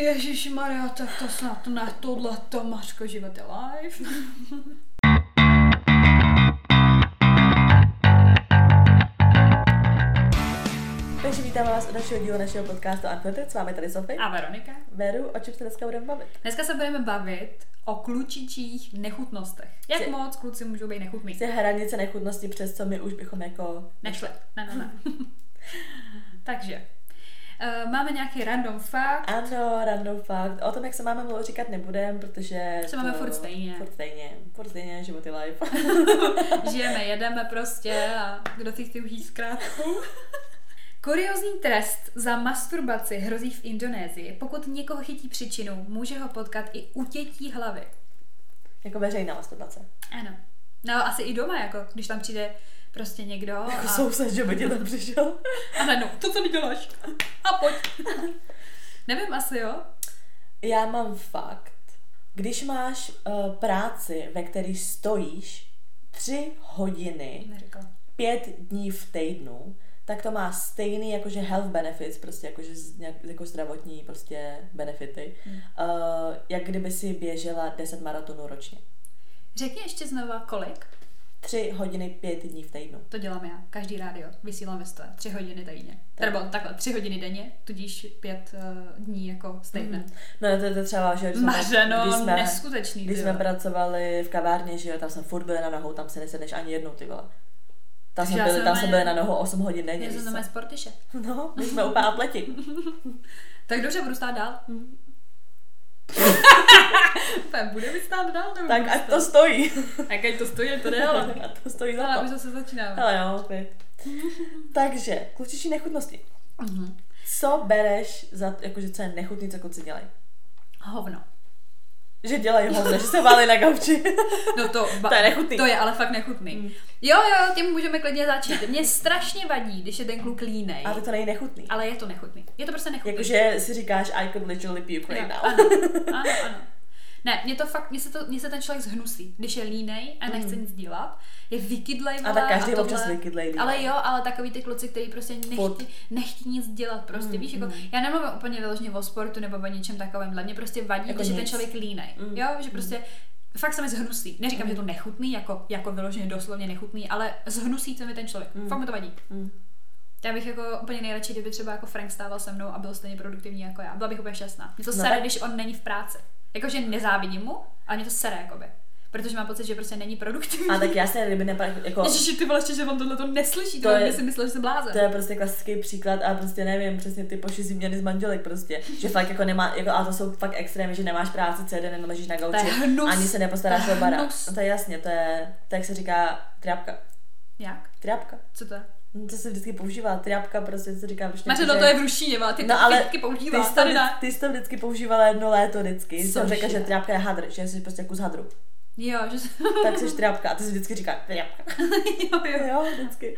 Ježíš Maria, tak to snad ne, tohle to Mařko život je live. Takže vítáme vás u dalšího dílu našeho podcastu Unfiltered. S vámi tady Sofie. A Veronika? Veru, o čem se dneska budeme bavit? Dneska se budeme bavit o klučičích nechutnostech. Jak Chci- moc kluci můžou být nechutný? Chci hranice nechutnosti, přes co my už bychom jako... Nešli. Ne, ne, ne. Takže, uh, máme nějaký random fakt. Ano, random fakt. O tom, jak se máme mluvit, říkat nebudem, protože... Se máme furt stejně. Furt stejně. Furt stejně, život je life. Žijeme, jedeme prostě a kdo si chce užít zkrátku. Kuriozní trest za masturbaci hrozí v Indonésii. Pokud někoho chytí příčinu, může ho potkat i utětí hlavy. jako veřejná masturbace. Ano. No asi i doma, jako když tam přijde prostě někdo Jako a, soused, že by ti tam přišel. a najednou, to co děláš? A pojď. Nevím, asi jo. Já mám fakt. Když máš uh, práci, ve které stojíš tři hodiny, Neřekla. pět dní v týdnu, tak to má stejný jakože health benefits, prostě jakože jako zdravotní prostě benefity, Hmm. uh, jak kdyby si běžela 10 maratonů ročně. Řekni ještě znova, kolik? Tři hodiny, pět dní v týdnu. To dělám já. Každý rádio. Vysílám ve stoje. Tři hodiny týdně. Tak. Nebo takhle, tři hodiny denně, tudíž pět uh, dní jako stejné. No to je to třeba, že když jsme- Mařeno, když jsme, neskutečný. když jsme pracovali v kavárně, že jo, tam jsem furt byla na nohou, tam se nesedneš ani jednou, ty vole. Tam jsme byli, tam jsme byli na nohou 8 hodin denně. Já jsem sportiše. No, my jsme úplně atleti. Tak dobře, budu stát dál. tak bude mi stát dál? Nebo tak ať to stojí. Tak ať to stojí, to jde, ale. Ať to stojí za Ale to. už zase začínáme. Ale jo, klid. Takže, klučičí nechutnosti. Mhm. Co bereš za, jakože co je nechutný, co kluci dělají? Hovno. Že dělají hovno, že se válí na gauči. No to, ba- To je nechutný. To je ale fakt nechutný. Mm. Jo, jo, tím můžeme klidně začít. Mě strašně vadí, když je ten kluk línej. Ale to není nechutný. Ale je to nechutný. Je to prostě nechutný. Jakože si říkáš, I could literally puke right Jo, now. ano, ano, ano. Ne, mě to fakt, mě se, to, mě se ten člověk zhnusí, když je línej a nechce nic dělat. Je vykydlej, A tak každý tohle. občas vykydlej. Ale jo, ale takový ty kluci, kteří prostě nechtí, nechtí nic dělat prostě, Mm, víš, jako, já nemluvím úplně vyloženě o sportu nebo o něčem takovém, mě prostě vadí, Jako je ten člověk línej, Mm, jo, že prostě fakt se mi zhnusí. Neříkám, že je to nechutný, jako, jako vyloženě doslovně nechutný, ale zhnusí se mi ten člověk. Mm. Fakt mi to vadí. Mm. Já bych jako úplně nejradši, kdyby třeba jako Frank stával se mnou a byl stejně produktivní jako já. Byla bych úplně šťastná. Mě to No sere, tak- když on není v práci. Jakože nezávidím mu, ale mě to sere, jakoby. Protože mám pocit, že prostě není produktivní. A tak jasně, kdyby nepa, jako, Ježiši, ty vole, ještě, že on tohle to neslyší, To to je- si myslel, že jsem blázen. to je prostě klasický příklad a prostě nevím, přesně ty poši změny z manželek prostě, že fakt jako nemá, jako, a to jsou fakt extrémy, že nemáš práci celý den, ležíš na gauči, ani se nepostaráš o barák. hnus. No to je jasně, to je, to jak se říká, triapka. Jak? Triapka. Co to je? No, to se vždycky používá, triapka, prostě se říká prostě. Maře, no to je v ruštině, vole, ty No, to ale vždycky Ty používáš, jsi, to, vždy- ty jsi to vždycky používala jedno léto vždycky. Jsem řekla, že triapka je hadr, že jsi prostě kus hadru. Jo, že Tak jsi triapka a ty si vždycky říká triapka. jo, jo. Jo, vždycky.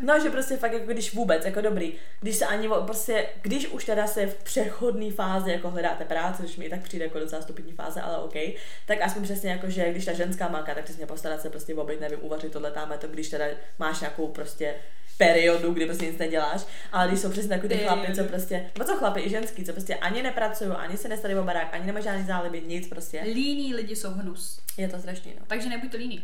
No, že prostě fakt jako když vůbec, jako dobrý, když se ani, o- prostě, když už teda se v přechodné fázi jako hledáte práci, což mi i tak přijde jako docela stupidní fáze, ale OK, tak aspoň přesně jako, že když ta ženská máka, tak přesně postarat se prostě obejít, nevím, uvařit tohle tam, to, když teda máš nějakou prostě periodu, kdy prostě nic neděláš, ale když jsou přesně takový ty chlapy, co prostě, nebo co chlapy i ženský, co prostě ani nepracují, ani se nestarají o barák, ani nemají žádný záliby, nic prostě. Líní lidi jsou hnus. Je to strašný, no. Takže nebuďte líní.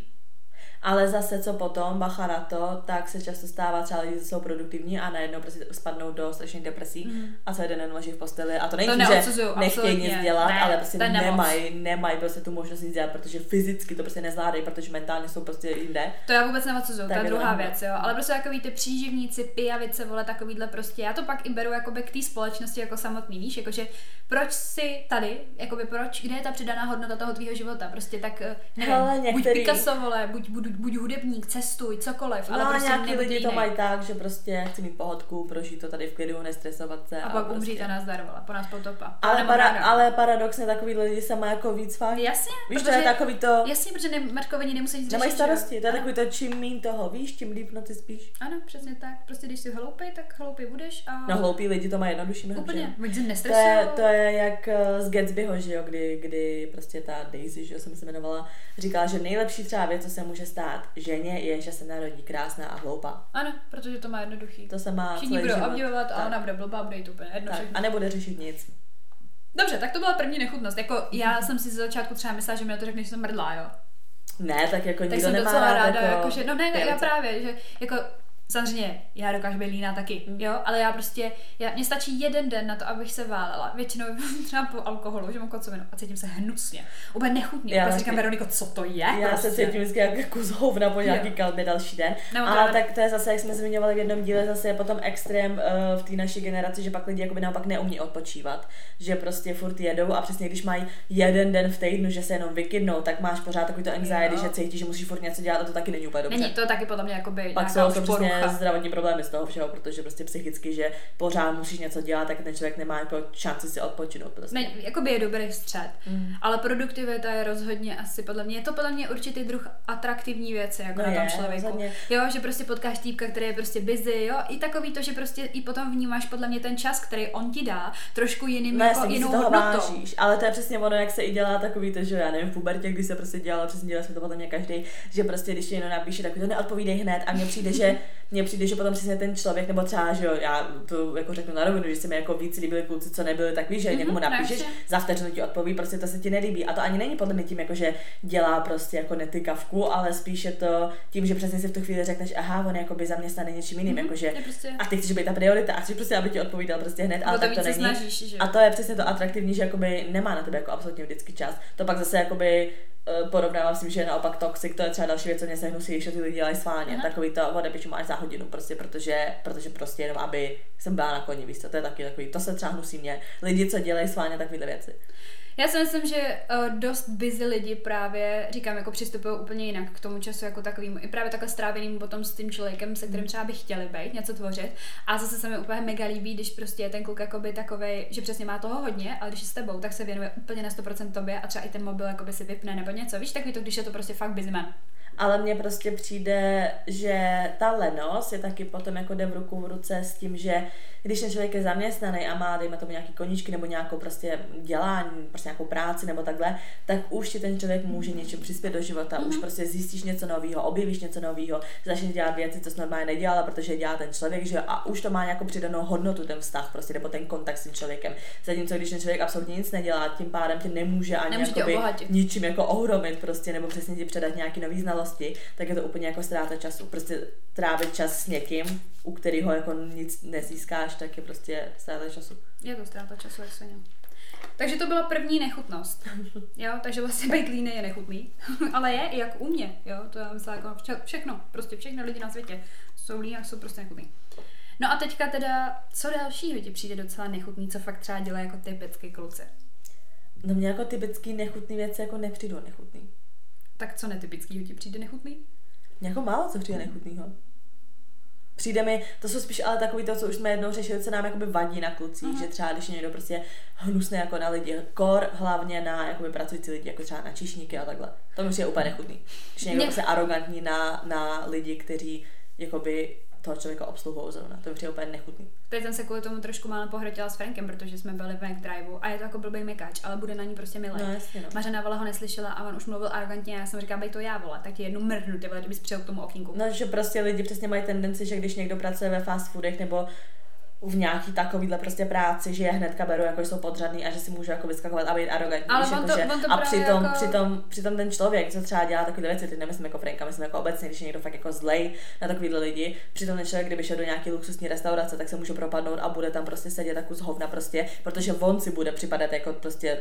Ale zase, co potom, bacha na to, tak se často stává třeba lidi, co jsou produktivní a najednou prostě spadnou do strašných depresí Mhm. a celý den leží v posteli. A to není že nechtějí nic dělat, Ne, ale prostě nemají, nemají prostě tu možnost nic dělat, protože fyzicky to prostě nezvládají, protože mentálně jsou prostě jinde. To já vůbec neodsuzuju, to je druhá věc, jo. Ale prostě takový ty příživníci, pijavice, vole, takovýhle prostě. Já to pak i beru jakoby k té společnosti jako samotný, víš, jakože proč si tady, jakoby proč, kde je ta přidaná hodnota toho tvýho života, prostě tak, eh, nevím, Hele, buď některý- Picasso, vole, buď, buď, buď hudebník, cestuj, cokoliv, ale no a prostě nějaký lidi to mají tak, že prostě chci mít pohodku, prožít to tady v klidu, nestresovat se. A pak prostě. umřít a nazdar, vole, po nás potopa. Ale, para, ráda. ale paradoxně takový lidi se má jako víc fakt. Jasně, Víš, to protože, je takový to, jasně, protože ne, Markovi nemusí nic nemají řešit, jo. starosti, to je Ano. takový to, čím mín toho víš, tím líp na ty spíš. Ano, přesně tak. Prostě když jsi hloupý, tak hloupý budeš a... No hloupí lidi to mají jednodušší mnohem? Úplně, To je, to je jak eh, z Gatsbyho, že jo, kdy, kdy prostě ta Daisy, že jo, jsem se jmenovala, říkala, že nejlepší třeba věc, co se může stát ženě, je, že se narodí krásná a hloupá. Ano, protože to má jednoduchý. To se má Všichni budou život. obdivovat a Tak, ona bude blbá, bude jí to úplně jedno tak. všechno. A nebude řešit nic. Dobře, tak to byla první nechutnost. Jako já jsem si ze začátku třeba myslela, že mi to řekne, že jsem mrdlá, jo. Ne, tak jako Tak nikdo jsem nemá docela rád ráda, jako, jako, že, no ne, ne, já právě, že jako Samozřejmě, já dokážu být líná taky, Mm. jo, ale já prostě, já, mně stačí jeden den na to, abych se válela. Většinou třeba po alkoholu, že mám kocovinu a cítím se hnusně. Úplně nechutně. Já si říkám, Veroniko, co to je? Já prostě. se cítím vždycky jako kus hovna po nějaký Jo. kalbě další den. Nebo Ale to- tak to je zase, jak jsme zmiňovali v jednom díle, zase je potom extrém uh, v té naší generaci, že pak lidi jakoby naopak neumí odpočívat. Že prostě furt jedou a přesně když mají jeden den v týdnu, že se jenom vykydnou, tak máš pořád takový to anxiety, Jo. že cítíš, že musíš furt něco dělat a to taky není úplně dobře. Není to taky podle mě jakoby pak jsou nějaká to už přesně zdravotní problémy z toho všeho, protože prostě psychicky, že pořád musíš něco dělat, tak ten člověk nemá jako šanci si odpočinout. Prostě. Ne, jakoby je dobrý střed, Mm. ale produktivita je rozhodně asi podle mě, je to podle mě určitý druh atraktivní věci, jako No na tom je, člověku. rozhodně. Jo, že prostě potkáš týpka, který je prostě busy, jo, i takový to, že prostě i potom vnímáš podle mě ten čas, který on ti dá, trošku jiným, No jako jinou toho vážíš, ale to je přesně ono, jak se i dělá takový to, že já nevím, v pubertě, když se prostě dělalo, přesně dělá se to podle mě každý, že prostě když ti jenom napíše, tak to neodpovídej hned a mně přijde, že mně přijde, že potom přesně ten člověk, nebo třeba, že jo, já to jako řeknu na rovinu, že se mi jako víc líbili kluci, co nebyli, tak víš, že Mhm, někomu napíšeš, za vteřinu ti odpoví, prostě to se ti nelíbí. A to ani není podle mě tím, jako že dělá prostě jako netykavku, ale spíš je to tím, že přesně si v tu chvíli řekneš, aha, on je jako by zaměstnaný něčím jiným, Mhm, jakože prostě- a ty chceš být ta priorita a chceš prostě, aby ti odpovídal prostě hned, ale to tak to není. snažíš, že. A to je přesně to atraktivní, že jakoby nemá na tebe jako absolutně vždycky čas. To pak zase jakoby porovnávám s tím, že je naopak toxic, to je třeba další věc, co mě se hnusí, když to ty lidi dělají sválně. Aha. Takový to odepíšu až za hodinu, prostě, protože, protože prostě jenom, aby jsem byla na koni, víš to je taky takový, to se třeba hnusí mě. Lidi, co dělají sválně takovéhle věci. Já si myslím, že uh, dost busy lidi právě, říkám, jako přistupují úplně jinak k tomu času jako takovým, i právě takhle stráveným potom s tím člověkem, se kterým třeba by chtěli být, něco tvořit. A zase se mi úplně mega líbí, když prostě je ten kluk jakoby takovej, že přesně má toho hodně, ale když je s tebou, tak se věnuje úplně na 100% tobě a třeba i ten mobil jakoby si vypne nebo něco. Víš, takový to, když je to prostě fakt busy man. Ale mně prostě přijde, že ta lenost je taky potom jako jde v ruku v ruce s tím, že když ten člověk je zaměstnaný a má, dejme tomu nějaký koníčky nebo nějakou prostě dělání, prostě nějakou práci nebo takhle, tak už ti ten člověk může něčím přispět do života, mm-hmm. už prostě zjistíš něco nového, objevíš něco nového, začneš dělat věci, co jsi normálně nedělala, protože dělá ten člověk, že a už to má nějakou přidanou hodnotu ten vztah prostě, nebo ten kontakt s tím člověkem. Zatímco když ten člověk absolutně nic nedělá, tím pádem tě nemůže ani Nemůže jakoby ničím jako ohromit prostě, nebo přesně ti předat nějaký nový znalosti, tak je to úplně jako ztráta času. Prostě trávit čas s někým, u kterého jako nic nezískáš, tak je prostě ztráta času. Je to ztráta času, jak se ně. Takže to byla první nechutnost. Jo, takže vlastně být líný je nechutný. Ale je i jak u mě, jo, to já myslím jako vše- všechno, prostě všechny lidi na světě jsou líní a jsou prostě nechutný. No a teďka teda, co dalšího ti přijde docela nechutný, co fakt třeba dělá jako typický kluci? No mě jako typický nechutný věci jako nepřijdou nechutný. Tak co netypickýho ti přijde nechutný? Jako málo co přijde nechutnýho. Přijde mi, to jsou spíš ale takový to, co už jsme jednou řešili, co nám jakoby vadí na klucích, Mhm. že třeba když je někdo prostě hnusný jako na lidi, kor hlavně na jakoby pracující lidi, jako třeba na číšníky a takhle. To mi přijde úplně nechutný. Když je někdo Mě- prostě arrogantní na, na lidi, kteří jakoby toho člověka obsluhují zrovna. To přijde úplně nechutný. Teď jsem se kvůli tomu trošku málo pohratila s Frankem, protože jsme byli v McDriveu a je to jako blbý mekáč, ale bude na ní prostě milý. No jasně, no. Mařena Vala ho neslyšela a on už mluvil arrogantně a já jsem říkala, bej to já vole, tak ti jednu mrhnu, ty vole, kdybys přijel k tomu okýnku. No, že prostě lidi přesně mají tendenci, že když někdo pracuje ve fast foodech nebo v nějaký takovýhle prostě práci, že je hnedka beru, jako že jsou podřadný a že si můžu jako vyskakovat a být arrogantní. Ale on jako, to- že, on to a přitom, jako- přitom, přitom, ten člověk, co třeba dělá takové věci, teď nemyslím jako Franka, myslím jako obecně, když je někdo fakt jako zlej na takovýhle lidi, přitom ten člověk, kdyby šel do nějaké luxusní restaurace, tak se může propadnout a bude tam prostě sedět jako z hovna prostě, protože on si bude připadat jako prostě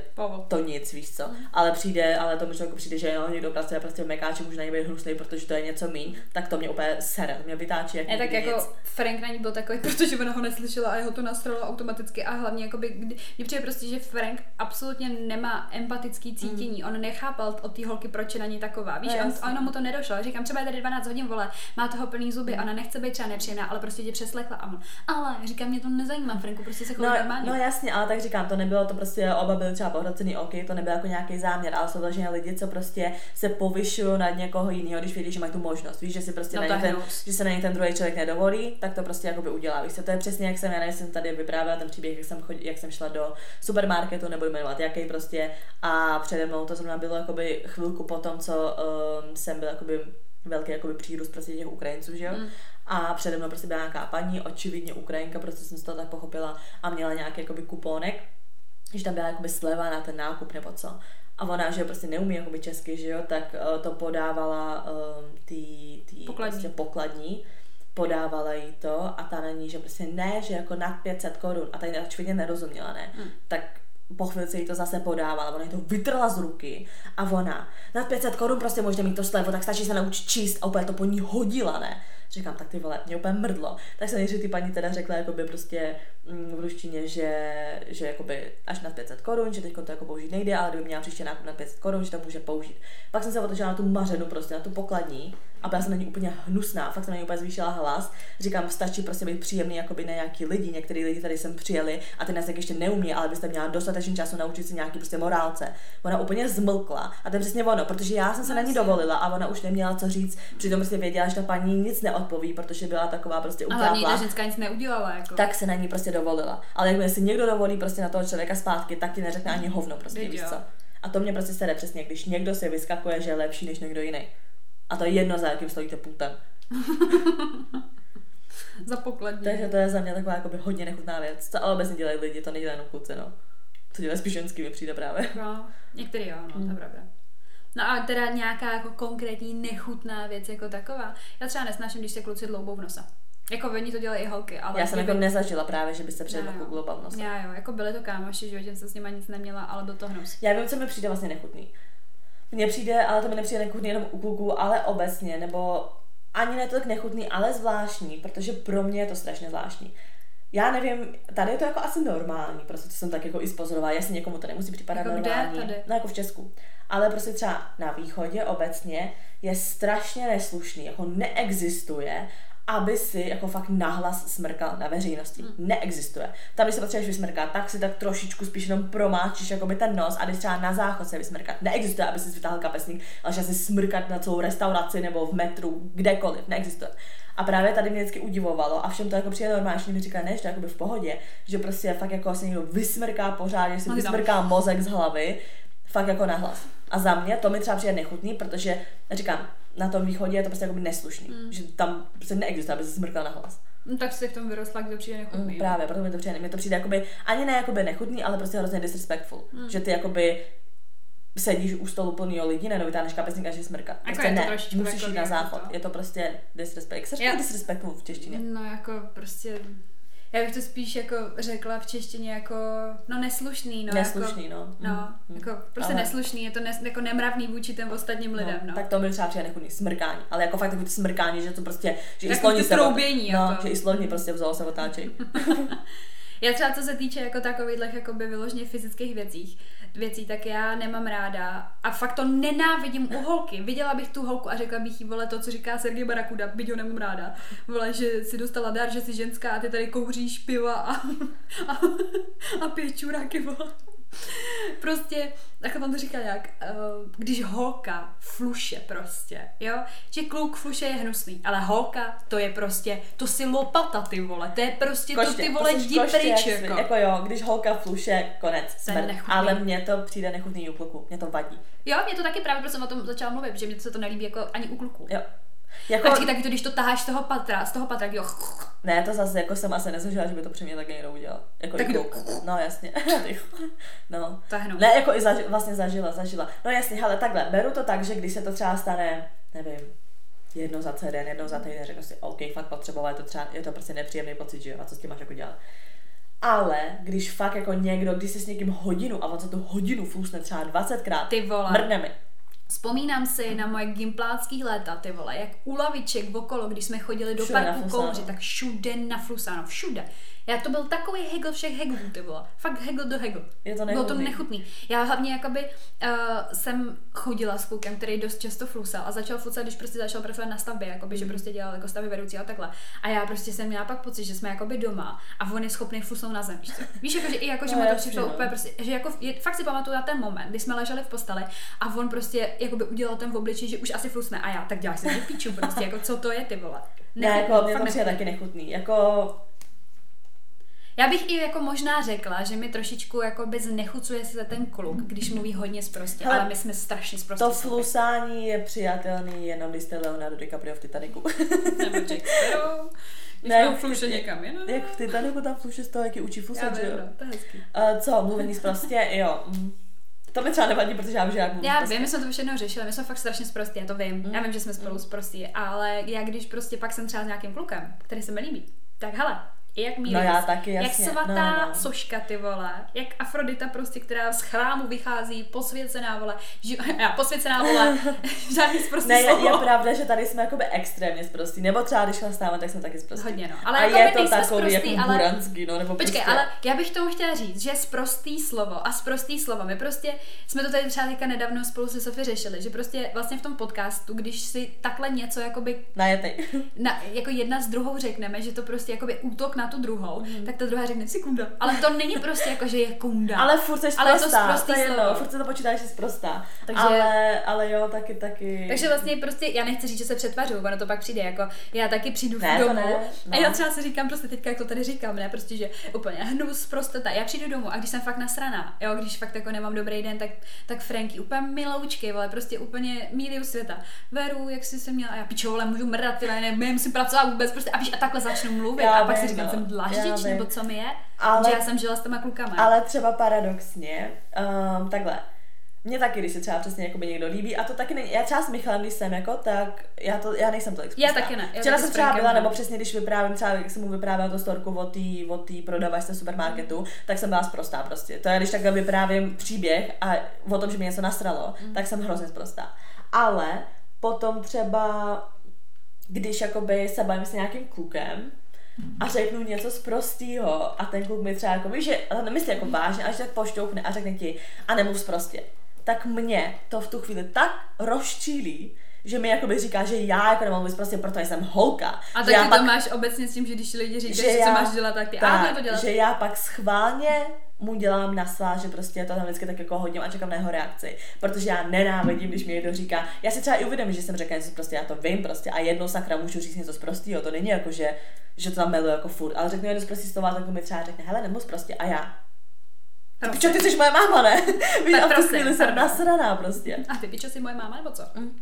to nic, víš co. Mhm. Ale přijde, ale tomu člověku přijde, že jo, někdo pracuje prostě v mekáči, může na něj být hnusný, protože to je něco míň, tak to mě úplně sere, to mě vytáčí jak Ne, tak jako nic. Frank na ní byl takový, protože ona ho neslyšela a jeho to nastralo automaticky a hlavně jakoby, kdy, mně přijde prostě, že Frank absolutně nemá empatický cítění, on nechápal od té holky, proč je na ní taková, víš, No, on, ono mu to nedošlo, říkám, třeba je tady 12 hodin, vole, má toho plný zuby, ona nechce být třeba nepříjemná, ale prostě tě přeslechla a on, ale říkám, mě to nezajímá, Franku, prostě se chová No, normálně. no jasně, ale tak říkám, to nebylo to prostě, oba byli třeba pohrocený oky, to nebyl jako nějaký záměr, ale jsou vloženě lidi, co prostě se povyšují nad někoho jiného, když vědí, že mají tu možnost. Víš, že si prostě No, na ten, že se na ně ten druhý člověk nedovolí, tak to prostě jakoby udělá. Víš, to je přesně jak jsem, já nevím, jsem tady vyprávěla ten příběh, jak jsem, chodil, jak jsem šla do supermarketu, nebudu jmenovat jaký prostě, a přede mnou to zrovna bylo jakoby chvilku po tom, co um, jsem byl jakoby velký jakoby přírůst prostě těch Ukrajinců, že jo? Mm. A přede mnou prostě byla nějaká paní, očividně Ukrajinka, prostě jsem toho tak pochopila a měla nějaký jakoby kupónek že tam byla jakoby sleva na ten nákup nebo co. A ona, že prostě neumí jakoby česky, že jo, tak uh, to podávala um, ty, ty Pokladní. Prostě pokladní podávala jí to a ta na ní, že prostě ne, že jako nad 500 korun a ta očividně nerozuměla, ne, Hmm. tak po chvilce jí to zase podávala, ona jí to vytrla z ruky a ona, nad 500 korun prostě můžete mít to slevo, tak stačí se naučit číst a úplně to po ní hodila, ne. Říkám, tak ty vole, mě úplně mrdlo. Tak se nejdřív ty paní teda řekla jakoby prostě mm, v ruštině, že, že jakoby až na 500 korun, že teď to jako použít nejde, ale kdyby měla příště nákup na 500 korun, že to může použít. Pak jsem se otočila na tu mařenu, prostě na tu pokladní a byla jsem na ní úplně hnusná, fakt jsem na ní úplně zvýšila hlas. Říkám, stačí prostě být příjemný jakoby na nějaký lidi, některý lidi tady sem přijeli a ten jazyk ještě neumí, ale byste měla dostatečný času naučit se nějaký prostě morálce. Ona úplně zmlkla a to je přesně ono, protože já jsem se na ní dovolila a ona už neměla co říct, přitom prostě věděla, že ta paní nic neodpoví, protože byla taková prostě A hlavně ta ženská nic neudělala, jako. tak se na ní prostě dovolila. Ale jakmile si někdo dovolí prostě na toho člověka zpátky, tak ti neřekne ani hovno, prostě víš jo. co. A to mě prostě sere přesně, když někdo si vyskakuje, že je lepší než někdo jiný. A to je jedno, za jakým stojíte pultem. Za pokladní. Takže to je za mě taková jakoby hodně nechutná věc. Co ale obecně dělají lidi, to nedělají jenom kluci, no. To dělají spíš ženský, mi přijde právě. No, některý jo, no, Hmm. to je pravda. No a teda nějaká jako konkrétní nechutná věc jako taková. Já třeba nesnáším, když se kluci dloubou v nose. Jako oni to dělají i holky, ale Já jsem kdyby- jako nezažila právě, že by se před Já jo. global v nose. Já jo, jako byly to kámoši, životě jsem s nima nic neměla, ale byl to hnus. Já vím, co mi přijde vlastně nechutný. Mně přijde, ale to mi nepřijde nechutný jenom u kluků, ale obecně, nebo ani ne tolik nechutný, ale zvláštní, protože pro mě je to strašně zvláštní. Já nevím, tady je to jako asi normální, prostě to jsem tak jako i spozorovala, jasně někomu to nemusí připadat Jako kde normální. tady? No jako v Česku. Ale prostě třeba na východě obecně je strašně neslušný, jako neexistuje, aby si jako fakt nahlas smrkal na veřejnosti. Hmm. Neexistuje. Tam, když se potřebuješ vysmrkat, tak si tak trošičku spíš jenom promáčíš jakoby ten nos a když třeba na záchod se vysmrkat. Neexistuje, aby si vytáhl kapesník, ale že si smrkat na celou restauraci nebo v metru, kdekoliv. Neexistuje. A právě tady mě vždycky udivovalo a všem to jako přijde normálně, že mi říká, ne, že to je jakoby v pohodě, že prostě fakt jako se někdo vysmrká pořádně, si No, vysmrká mozek z hlavy, fakt jako nahlas. A za mě to mi třeba přijde nechutný, protože říkám, na tom východě je to prostě jako neslušný, Hmm. že tam prostě neexistuje, aby se smrkal nahlas. No, tak si v tom vyrostla, kdo přijde nechutný. Mm, právě, proto mi to přijde, mě to přijde jakoby, ani ne jakoby nechutný, ale prostě hrozně disrespectful. Mm. Že ty jakoby sedíš u stolu plného lidí, ne, vytáhneš kapesník a že smrkat. Jako Prostě je to ne, trošičku musíš jako jít na záchod. to. Je to prostě disrespect. Jak se říká disrespectful v češtině? No jako prostě, já bych to spíš jako řekla v češtině jako, no neslušný, no Neslušný, jako, no. No, Mm, jako prostě Ale- neslušný, je to nes, jako nemravný vůči těm ostatním lidem, no. Tak to mi třeba přijde nechutný, smrkání. Ale jako fakt takový to smrkání, že to prostě, že i Takový sloni to se troubění, no, jako. že i sloni prostě vzalo se otáčejí. Já třeba co se týče jako takových jakoby vyloženě fyzických věcí, věcí, tak já nemám ráda a fakt to nenávidím u holky. Viděla bych tu holku a řekla bych jí, vole, to, co říká Sergej Barakuda, byť ho nemám ráda. Vole, že si dostala dar, že jsi ženská a ty tady kouříš piva a, a, a piješ čuráky, vole. Prostě, tak on to říkal jak, eh, když holka fluše prostě, jo, že kluk fluše je hnusný, ale holka, to je prostě, to si lopata ty vole, to je prostě to ty vole jdi koště, pryč, jak jako. jako jo, když holka fluše, konec, To smrt. Ale mně to přijde nechutný u kluku, mě to vadí. Jo, mě to taky právě, proto jsem o tom začala mluvit, že mě se to nelíbí jako ani u kluků. Jo. Jako... A taky to, když to taháš z toho patra, z toho patra, jo, ne, to zase jako jsem asi nezažila, že by to při mě taky někdo udělal. Jako to- kluk. No jasně. No. tahnu. Ne, jako i zaži, vlastně zažila, zažila. No jasně, hele, takhle, beru to tak, že když se to třeba stane, nevím, jednou za celý den, jednou za týden, řeknu si, OK, fakt potřeboval, je to třeba, je to prostě nepříjemný pocit, že jo, a co s tím máš jako dělat. Ale když fakt jako někdo, když si s někým hodinu a on za tu hodinu flusne třeba 20krát, Ty vole. mrdne mi. Vzpomínám si na moje gimplácký léta, ty vole, jak u laviček okolo, když jsme chodili do Všude parku kouřit, tak všude naflusáno, všude. Já to byl takový hegl všech heglů, ty vole. Fakt hegl do hegl. Je to Bylo to nechutný. Já hlavně jakoby uh, jsem chodila s klukem, který dost často flusal a začal flusat, když prostě začal pracovat na stavbě, jakoby, že prostě dělal jako stavby vedoucí a takhle. A já prostě jsem měla pak pocit, že jsme jakoby doma a on je schopný flusnout na zem. Víš, jako, že i jako, že No, mu to přišlo no. úplně prostě, že jako, je, fakt si pamatuju na ten moment, kdy jsme leželi v posteli a on prostě jakoby udělal ten v obliči, že už asi flusne a já, tak děláš si píču prostě, jako co to je ty vole. Ne, Nechutný, jako mě to přijde taky nechutný. Jako, Já bych i jako možná řekla, že mi trošičku jako by znechucuje se ten kluk, když mluví hodně zprostě, Hele, ale my jsme strašně zprostě. To flusání je přijatelný jenom když jste Leonardo DiCaprio v Titanicu. Nebo Jack Sparrow. Když Ne, ne, fluše někam jinam. Jak v Titanicu tam fluše z toho, jak je učí Já flusat, že jo? no, to je hezký. Uh, co, mluvení prostě, jo. mm. To mi třeba nevadí, protože já vím, že jak mluvím Já prostě. vím, my jsme to už jednou řešili, my jsme fakt strašně zprostí, já to vím. Mm. Já vím, že jsme spolu zprostí, ale já když prostě pak jsem třeba s nějakým klukem, který se mi líbí, tak hele, i jak Míris, No já taky, jak jasně. svatá No, no. soška ty vole, jak Afrodita prostě, která z chrámu vychází, posvěcená vole, ži, já, posvěcená vole, žádný zprostý Ne, je, slovo. je, pravda, že tady jsme jakoby extrémně zprostí. Nebo třeba když chlastáme, tak jsme taky zprostí. Hodně, no. Ale a jako je to takový jako ale- buranský, no, nebo Počkej, prostě... ale já bych tomu chtěla říct, že sprostý slovo a sprostý slovo, my prostě jsme to tady třeba teďka nedávno spolu se Sofie řešili, že prostě vlastně v tom podcastu, když si takhle něco jakoby Najetej. na, jako jedna s druhou řekneme, že to prostě jakoby útok na tu druhou, mm. tak ta druhá řekne si kunda. Ale to není prostě jako, že je kunda. Ale furt jsi Ale je to to je slovo. furt se to počítá, že jsi sprostá. Takže- Ale, ale jo, taky, taky. Takže vlastně prostě, já nechci říct, že se přetvařuju, ono to pak přijde, jako já taky přijdu Ne, to domů ne, a no. já třeba si říkám prostě teďka, jak to tady říkám, ne, prostě, že úplně hnus, prostota, já přijdu domů a když jsem fakt nasraná, jo, když fakt jako nemám dobrý den, tak, tak Franky, úplně miloučky, vole, prostě úplně míli u světa. Veru, jak jsi se měla, a já pičo, vole, můžu mrdat, ty nevím si pracovat vůbec, prostě, a, víš, a takhle začnu mluvit Já a pak si říkám, jsem já dlaždič, nebo co mi je, Ale- že já jsem žila s těma klukama. Ale třeba paradoxně, um, takhle, mně taky, když se třeba přesně jakoby někdo líbí, a to taky není, já třeba s Michalem, když jsem jako, tak já, to, já nejsem tolik Já sprostá. taky ne, já Včera taky jsem třeba byla, ne. nebo přesně když vyprávím třeba, jak jsem mu vyprávěla to storku o té o tý prodavačce supermarketu, tak jsem byla sprostá prostě. To je, když takhle vyprávím příběh a o tom, že mě něco nasralo, Mm. tak jsem hrozně sprostá. Ale potom třeba, když jakoby se bavím s nějakým klukem, a řeknu něco z prostýho a ten kluk mi třeba jako, víš, že a to nemyslí jako vážně, až tak pošťouchne a řekne ti a nemluv prostě. Tak mě to v tu chvíli tak rozčílí, že mi jakoby říká, že já jako nemám mluvit prostě, protože jsem holka. A že já taky to máš obecně s tím, že když lidi říkají, že, co máš dělat, tak ty, a tak, to dělat. že já pak schválně mu dělám na svá, že prostě to tam vždycky tak jako hodím a čekám na jeho reakci. Protože já nenávidím, když mi někdo říká, já si třeba i uvědomím, že jsem řekla něco prostě, já to vím prostě a jednou sakra můžu říct něco z prostýho, to není jako, že, že to tam miluji jako furt, ale řeknu jedno z prostý slova, tak mi třeba řekne, hele, nemůžu prostě a já. Ty pičo, ty jsi moje máma, ne? Víš, a v tu chvíli jsem nasraná prostě. A ty pičo si moje máma, nebo co? Mm.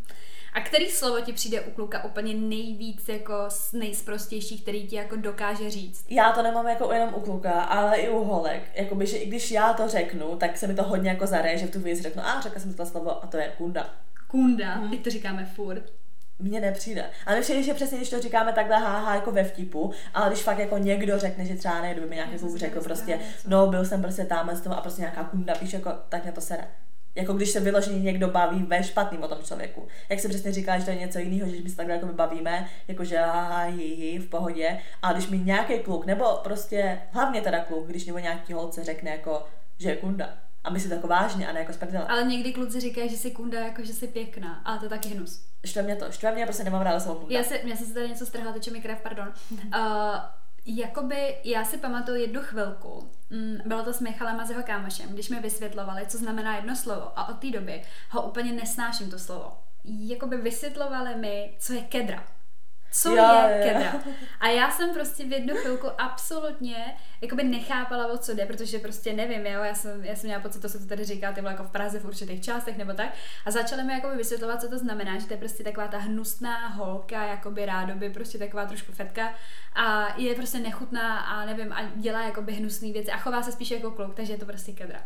A který slovo ti přijde u kluka úplně nejvíc jako z nejsprostější, který ti jako dokáže říct? Já to nemám jako jenom u kluka, ale i u holek. Jakoby, že i když já to řeknu, tak se mi to hodně jako zareje, že v tu chvíli si řeknu, a řekla jsem to slovo a to je kunda. Kunda, Mhm. teď to říkáme furt. Mně nepřijde. Ale přijde, že přesně, když to říkáme takhle háha jako ve vtipu, ale když fakt jako někdo řekne, že třeba ne, kdyby mi nějaký kluk řekl prostě, no byl jsem prostě tam a prostě nějaká kunda, víš, jako, tak mě to sere. Jako když se vyloženě někdo baví ve špatným o tom člověku. Jak jsem přesně říkala, že to je něco jiného, že my se takhle jako bavíme, jako že haha, hi, hi, v pohodě. A když mi nějaký kluk, nebo prostě hlavně teda kluk, když nebo nějaký holce řekne jako, že je kunda. A myslí to jako vážně a ne jako z prdele. Ale někdy kluci říkají, že jsi kunda, jako že jsi pěkná, ale to je taky hnus. Štve mě to, štve mě, prostě nemám ráda slovo kunda. Já, se, já jsem si tady něco strhla, teče mi krev, pardon. Uh, jakoby, já si pamatuju jednu chvilku, mm, bylo to s Michalem a s jeho kámošem, když mi vysvětlovali, co znamená jedno slovo a od té doby ho úplně nesnáším to slovo. Jakoby vysvětlovali mi, co je kedra. Co Jo, je jo. kedra. A já jsem prostě v jednu chvilku absolutně jakoby nechápala, o co jde, protože prostě nevím, jo, já jsem, já jsem měla pocit, to se to tady říká, ty jako v Praze v určitých částech nebo tak. A začaly mi jakoby vysvětlovat, co to znamená, že to je prostě taková ta hnusná holka, jakoby rádoby, prostě taková trošku fetka a je prostě nechutná a nevím, a dělá jakoby hnusné věci a chová se spíš jako kluk, takže je to prostě kedra.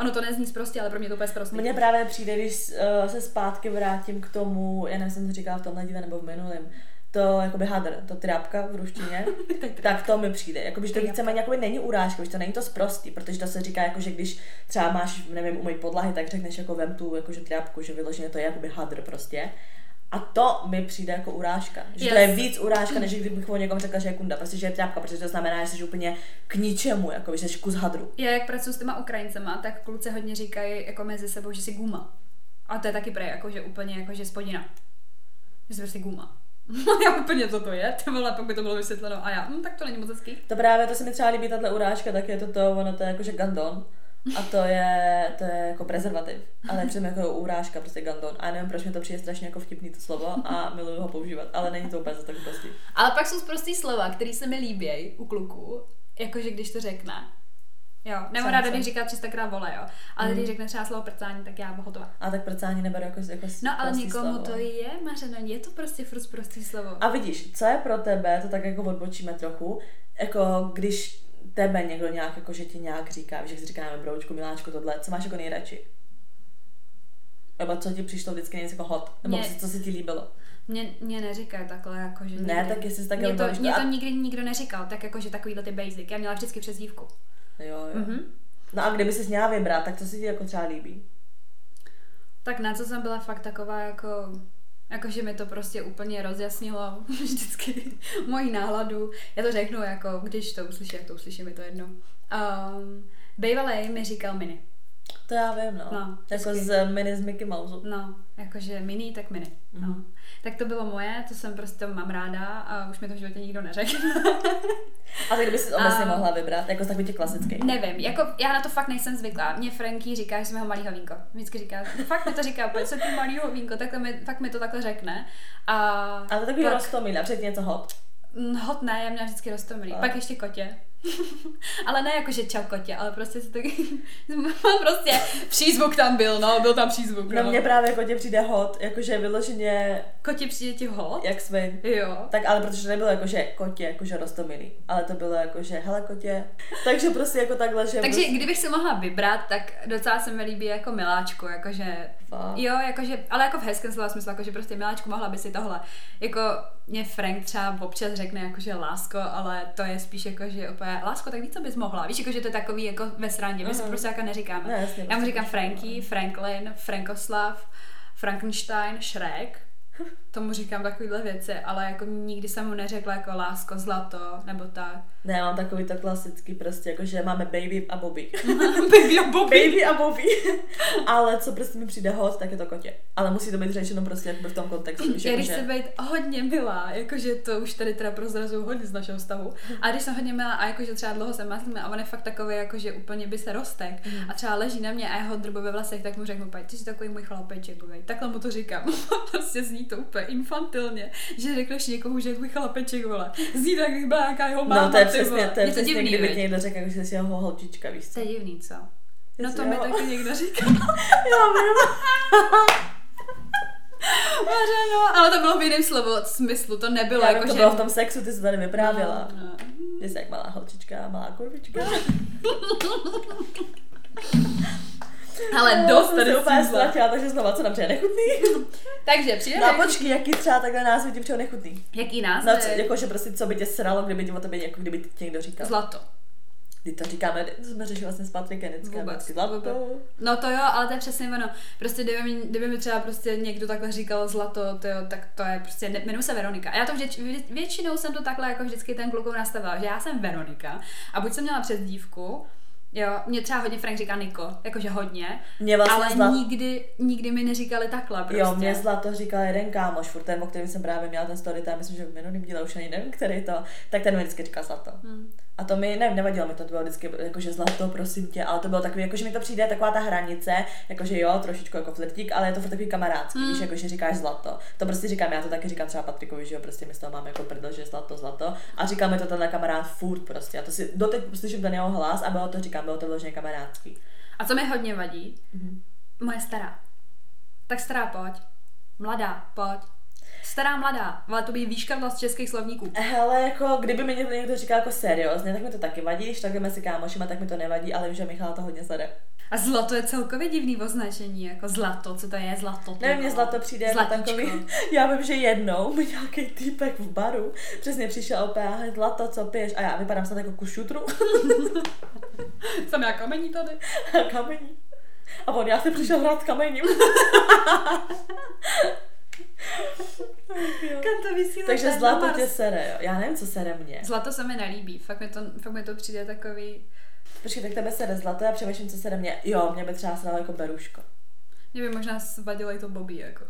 Ono to nezní prostě, ale pro mě to úplně prostě. Mně právě přijde, když uh, se zpátky vrátím k tomu, já nevím, jsem to říkala v tomhle díle nebo v minulém, to jakoby hadr, to trápka v ruštině, tak to mi přijde. Jakoby, že to Trapka. víceméně jakoby není urážka, že to není to sprostý, protože to se říká, jako, že když třeba máš, nevím, umýt podlahy, tak řekneš jako vem tu jakože trápku, že vyloženě to je jakoby hadr prostě. A to mi přijde jako urážka. Že to je Yes. víc urážka, než kdybych o někom řekla, že je kunda, prostě že je trápka, protože to znamená, že jsi úplně k ničemu, jako že jsi kus hadru. Já jak pracuji s těma Ukrajincema, tak kluci hodně říkají jako mezi sebou, že jsi guma. A to je taky prej, jako že úplně jako že spodina. Že jsi prostě guma. já úplně co to je, ty vole, pak by to bylo vysvětleno a já, hm, tak to není moc hezký. To právě, to se mi třeba líbí, tahle urážka, tak je to to, ono to je jakože gandon. A to je, to je jako prezervativ. Ale přijde jako urážka, prostě gandon. A já nevím, proč mi to přijde strašně jako vtipný to slovo a miluju ho používat, ale není to úplně tak prostý. Ale pak jsou prostý slova, které se mi líbí u kluků. jakože když to řekne. Jo, nebo ráda bych říkala 300 krát vole, jo. Ale Mm. když řekne třeba slovo prcání, tak já bych hotová. A tak prcání neberu jako, jako No ale někomu slovo. to je, Mařeno, je to prostě furt prostý slovo. A vidíš, co je pro tebe, to tak jako odbočíme trochu, jako když tebe někdo nějak, jako že ti nějak říká, víš, jak si říkáme broučku, miláčku, tohle, co máš jako nejradši? Nebo co ti přišlo vždycky nejvíc jako hot? Nebo Mě- co, se ti líbilo? Mě, mě neříkají takhle, jako že Ne, nikdy. tak jestli jsi tak mě to, mě to nikdy nikdo neříkal, tak jako, že takovýhle ty basic. Já měla vždycky přezdívku. Jo, jo. Mhm. No a kdyby jsi měla vybrat, tak co se ti jako třeba líbí? Tak na co jsem byla fakt taková jako, jako že mi to prostě úplně rozjasnilo vždycky moji náladu. Já to řeknu jako, když to uslyším, jak to uslyším, je to jedno. Um, Bejvalej mi říkal mini. To já vím, no. No, jako hezky. z mini z Mickey Mouse. No, jakože mini, tak mini. No. Mhm. Tak to bylo moje, to jsem prostě mám ráda a už mi to v životě nikdo neřekl. A tak kdyby jsi obecně A- mohla vybrat, jako z takový těch klasický. Nevím, jako já na to fakt nejsem zvyklá. Mě Franky říká, že jsem jeho malý hovínko. Vždycky říká, fakt mi to říká, pojď se ty malý hovínko, tak mi, fakt mi to takhle řekne. A Ale to takový pak- rostomilý, a před něco hot. Mm, Hot ne, já měla vždycky rostomilý. Pak ještě kotě. ale ne jako, že čau kotě, ale prostě se taky... mám prostě přízvuk tam byl, no, byl tam přízvuk, No no. mně právě jako tě přijde hot, jakože vyloženě Kotě přijde ti hot? jak svin. Jo. Tak ale protože nebylo jako, že kotě, jakože rostomilý, ale to bylo jako, že hele kotě. Takže prostě jako takhle, že Takže prostě, kdybych si mohla vybrat, tak docela se mi líbí jako miláčku, jakože Fakt. Jo, jakože, ale jako v hezkém slova smyslu, jakože prostě miláčku mohla by si tohle. Jako mě Frank třeba občas řekne jakože lásko, ale to je spíš jako, že úplně lásko, tak víš, co bys mohla. Víš, jako, že to je takový jako ve srandě, my se Mhm. prostě jako neříkáme. Ne, jasně, Já mu prostě říkám prostě, Franky, Franklin, Frankoslav, Frankenstein, Shrek. Tomu říkám takovýhle věci, ale jako nikdy jsem mu neřekla jako lásko, zlato, nebo tak. Ne, mám takový to klasický prostě, jako že máme baby a Bobby. Baby a Bobby. baby a Bobby. ale co prostě mi přijde hot, tak je to kotě. Ale musí to být řečeno prostě jako v tom kontextu. Víš, Já jako, když že... se být hodně milá, jakože to už tady teda prozrazuju hodně z našeho vztahu, a když jsem hodně milá a jakože třeba dlouho se maslíme a on je fakt takový, jakože úplně by se roztek Mhm. a třeba leží na mě a jeho drbo ve vlasech, tak mu řeknu, pojď, ty jsi takový můj chlapeček, takhle mu to říkám. prostě zní to úplně infantilně, že řekneš někomu, že je tvůj chlapeček, vole. Zní tak, jak byla nějaká jeho máma, No to je ty přesně, to je je to přesně, divný, kdyby ti někdo řekl, že jsi jeho holčička, víš co? To je divný, co? No to mi taky někdo říká. Já vím. Mařeno, ale to bylo v jiném slovo, smyslu, to nebylo Já jako, to že... bylo v tom sexu, ty jsi tady vyprávěla. No, no. Že jsi jak malá holčička, malá kurvička. Ale dost jsem tady se úplně ztratila, takže znova, co nám přijde nechutný. Takže přijde No a počkej, jaký třeba takhle názvy ti přijde nechutný. Jaký nás? No, co, jakože prostě, co by tě sralo, kdyby ti o tobě, jako kdyby ti někdo říkal. Zlato. Kdy to říkáme, to jsme řešili vlastně s Patrikem vždycky. Vůbec, Zlato. vůbec. No to jo, ale to je přesně ono. Prostě kdyby mi, kdyby mi třeba prostě někdo takhle říkal zlato, to jo, tak to je prostě, ne, jmenuji se Veronika. A já to vždyť, vě- většinou jsem to takhle jako vždycky ten klukou nastavila, že já jsem Veronika a buď jsem měla přes dívku, Jo, mě třeba hodně Frank říká Niko, jakože hodně, Mě vlastně ale zlato, nikdy, nikdy mi neříkali takhle prostě. Jo, mě zlato říkal jeden kámoš, furt ten, o kterém jsem právě měla ten story time, myslím, že v minulém díle už ani nevím, který to, tak ten mi vždycky říkal zlato. Hmm. A to mi, ne, nevadilo mi to, to bylo vždycky jakože zlato, prosím tě, ale to bylo takový, jakože mi to přijde taková ta hranice, jakože jo, trošičku jako flirtík, ale je to takový kamarádský, Mm. víš, jakože říkáš zlato. To prostě říkám, já to taky říkám třeba Patrikovi, že jo, prostě my z toho máme jako prdel, že zlato, zlato. A říkáme to tenhle kamarád furt prostě. A to si doteď slyším ten jeho hlas a bylo to říkám, bylo to vloženě kamarádský. A co mi hodně vadí, Mhm. moje stará. Tak stará, pojď. Mladá, pojď. Stará mladá, ale to by výška vlast českých slovníků. Hele, jako kdyby mi někdo, někdo říkal jako seriózně, tak mi to taky vadí, když tak jdeme si kámošima, tak mi to nevadí, ale vím, že Michala to hodně zade. A zlato je celkově divný označení, jako zlato, co to je zlato? mně vole? zlato přijde jako Zlatíčko. takový, já vím, že jednou mi nějaký týpek v baru přesně přišel opět, "Ahoj, zlato, co piješ? A já vypadám snad jako kušutru Jsem já kamení tady. a kamení. A on, já jsem přišel hrát kamením. Kam to vysílá? Takže zlato tě sere, jo. Já nevím, co sere mě. Zlato se mi nelíbí, fakt mi to, fakt mi to přijde takový... Počkej, tak tebe sere zlato, já přemýšlím, co sere mě. Jo, mě by třeba sralo jako beruško. Mě by možná vadilo i to Bobby, jako.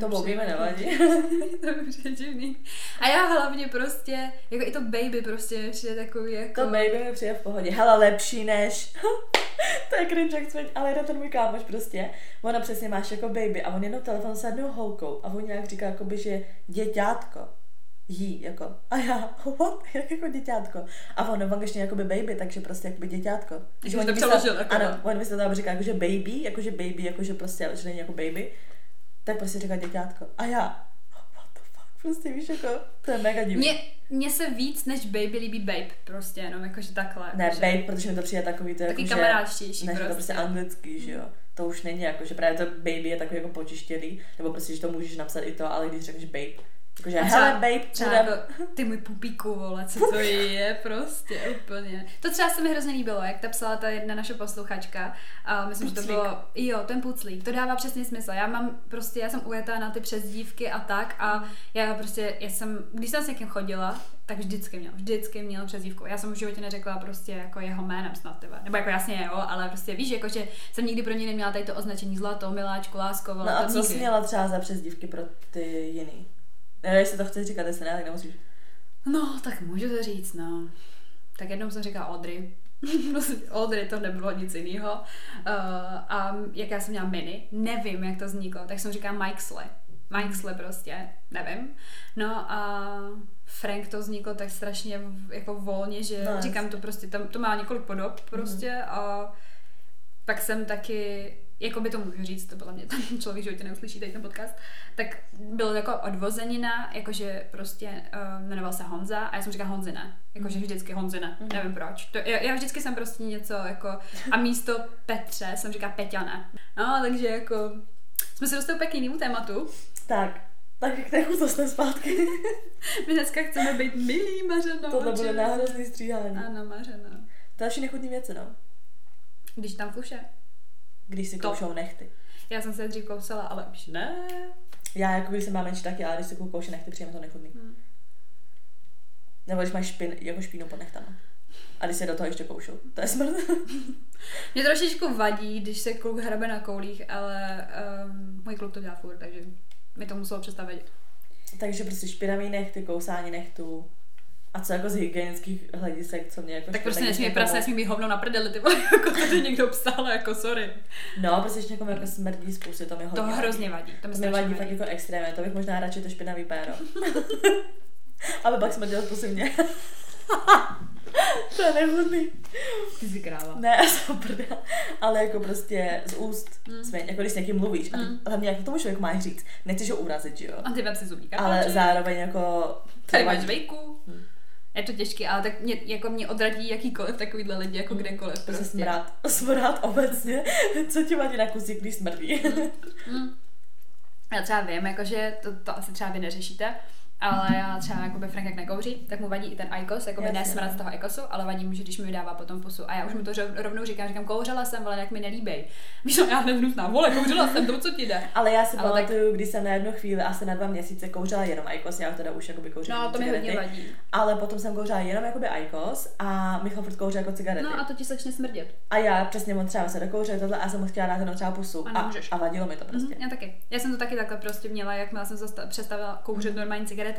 To mi mi přijde- nevadí. to mi přijde divný. A já hlavně prostě, jako i to baby prostě mi přijde takový jako... To baby mi přijde v pohodě. Hele, lepší než... to je cringe, jak cveť, ale jeden ten můj kámoš prostě. Ona přesně máš jako baby a on jenom telefon s jednou holkou a on nějak říká jakoby, že děťátko. jí, jako. A já, what? Jak jako děťátko. A on v angličtině jakoby baby, takže prostě jakoby děťátko. Že on to přeložil jako Ano, no. on myslel tam říká jakože baby, jakože baby, jakože prostě, že není jako baby. Tak prostě říká děťátko. A já, what the fuck, prostě víš, jako, to je mega divný. Mně, mně se víc než baby líbí babe, prostě jenom jakože takhle. Ne, jakože, babe, protože mi to přijde takový to Taky jako, kamarádštější Ne, že to prostě. prostě anglický, že jo. To už není jako, že právě to baby je takový jako počištělý, nebo prostě, že to můžeš napsat i to, ale když řekneš babe, třeba- hele babe, Třeba jako, ty můj pupíku, vole, co to je, prostě úplně. To třeba se mi hrozně líbilo, jak ta psala ta jedna naše posluchačka. A myslím, že to Puclík. bylo, jo, ten puclík, to dává přesný smysl. Já mám prostě, já jsem ujetá na ty přezdívky a tak a já prostě, já jsem, když jsem s někým chodila, tak vždycky měl, vždycky měl přezdívku. Já jsem v životě neřekla prostě jako jeho jménem snad tebe. Nebo jako jasně jo, ale prostě víš, jako že jsem nikdy pro něj neměla tady to označení zlato, miláčku, lásko, vole, No a to co jsi měla třeba za přezdívky pro ty jiný? Ne, jestli to chceš říkat, jestli ne, tak nemusíš. No, tak můžu to říct, no. Tak jednou jsem říkala Audrey. Prostě Audrey to nebylo nic jiného. Uh, a jak já jsem měla mini, nevím, jak to vzniklo, tak jsem říkala Mike Slay. Mike Slay prostě, nevím. No a Frank to vzniklo tak strašně jako volně, že No, říkám to prostě, tam, to má několik podob prostě Mhm. a pak jsem taky, jako by to můžu říct, to byla mě ten člověk, že neuslyší tady ten podcast, tak byl jako odvozenina, jakože prostě uh, jmenoval se Honza a já jsem říkala Honzina, jakože vždycky Honzina, Mhm. nevím proč. To, já, já, vždycky jsem prostě něco jako, a místo Petře jsem říkala Peťana. No, takže jako, jsme se dostali k jinému tématu. Tak, tak k té chutostné zpátky. My dneska chceme být milí, Mařeno. Tohle bude náhrozný stříhání. Ano, Mařeno. Další nechutný věci, no. Když tam fuše. Když si To. koušou nechty. Já jsem se dřív kousala, ale už ne. Já jako když jsem má menší taky, ale když si kouši nechty, přijeme to nechutný. Hmm. Nebo když máš špin, jako špínu pod nechtama. A když se do toho ještě koušou. To je smrt. Mě trošičku vadí, když se kluk hrabe na koulích, ale um, můj kluk to dělá furt, takže mi to muselo přestat vadit. Takže prostě špinavý nechty, kousání nechtů. A co jako z hygienických hledisek, co mě jako Tak prostě nesmí prase, nesmí být hovno na prdeli, ty vole, jako to někdo psal, jako sorry. No, prostě když někomu jako smrdí z pusy, to mi hodně To vadí. hrozně vadí. To mi, To mi vadí fakt jako extrémně, to bych možná radši to špinavý péro. Aby pak smrděl z pusy mě. to je nechutný. Ty jsi kráva. Ne, to prdel. Ale jako prostě z úst Mm. svěň, jako když s někým mluvíš. A ty, Mm. hlavně jak tomu člověk máš říct. Nechceš ho urazit, že jo? A ty vem si zubí Ale zároveň jako... Tady máš vadí. žvejku. Hmm. Je to těžký, ale tak mě, jako mě odradí jakýkoliv takovýhle lidi, jako kdekoliv. Prostě smrát. Smrát obecně. Co ti vadí na kusík, když smrdí? Mm. Já třeba vím, jakože to, to asi třeba vy neřešíte, ale já třeba jakoby Frank jak nekouří, tak mu vadí i ten Icos, jako ne smrad no. z toho Icosu, ale vadí mu, že když mi vydává potom pusu. A já už mu to rovnou říkám, říkám, kouřila jsem, ale jak mi nelíbej. Víš, co, já nehnusná, vole, kouřila jsem, to co ti jde. Ale já si Ale pamatuju, když jsem na jednu chvíli, asi na dva měsíce kouřila jenom Icos, já teda už jakoby kouřím No, to mi hodně vadí. Ale potom jsem kouřila jenom jakoby Icos a Michal furt kouřil jako cigarety. No a to ti začne smrdět. A já přesně on třeba se dokouřil tohle a jsem mu chtěla dát jenom třeba pusu. A A, a vadilo mi to prostě. Mhm, já taky. Já jsem to taky takhle prostě měla, jakmile jsem přestala kouřit normální cigarety,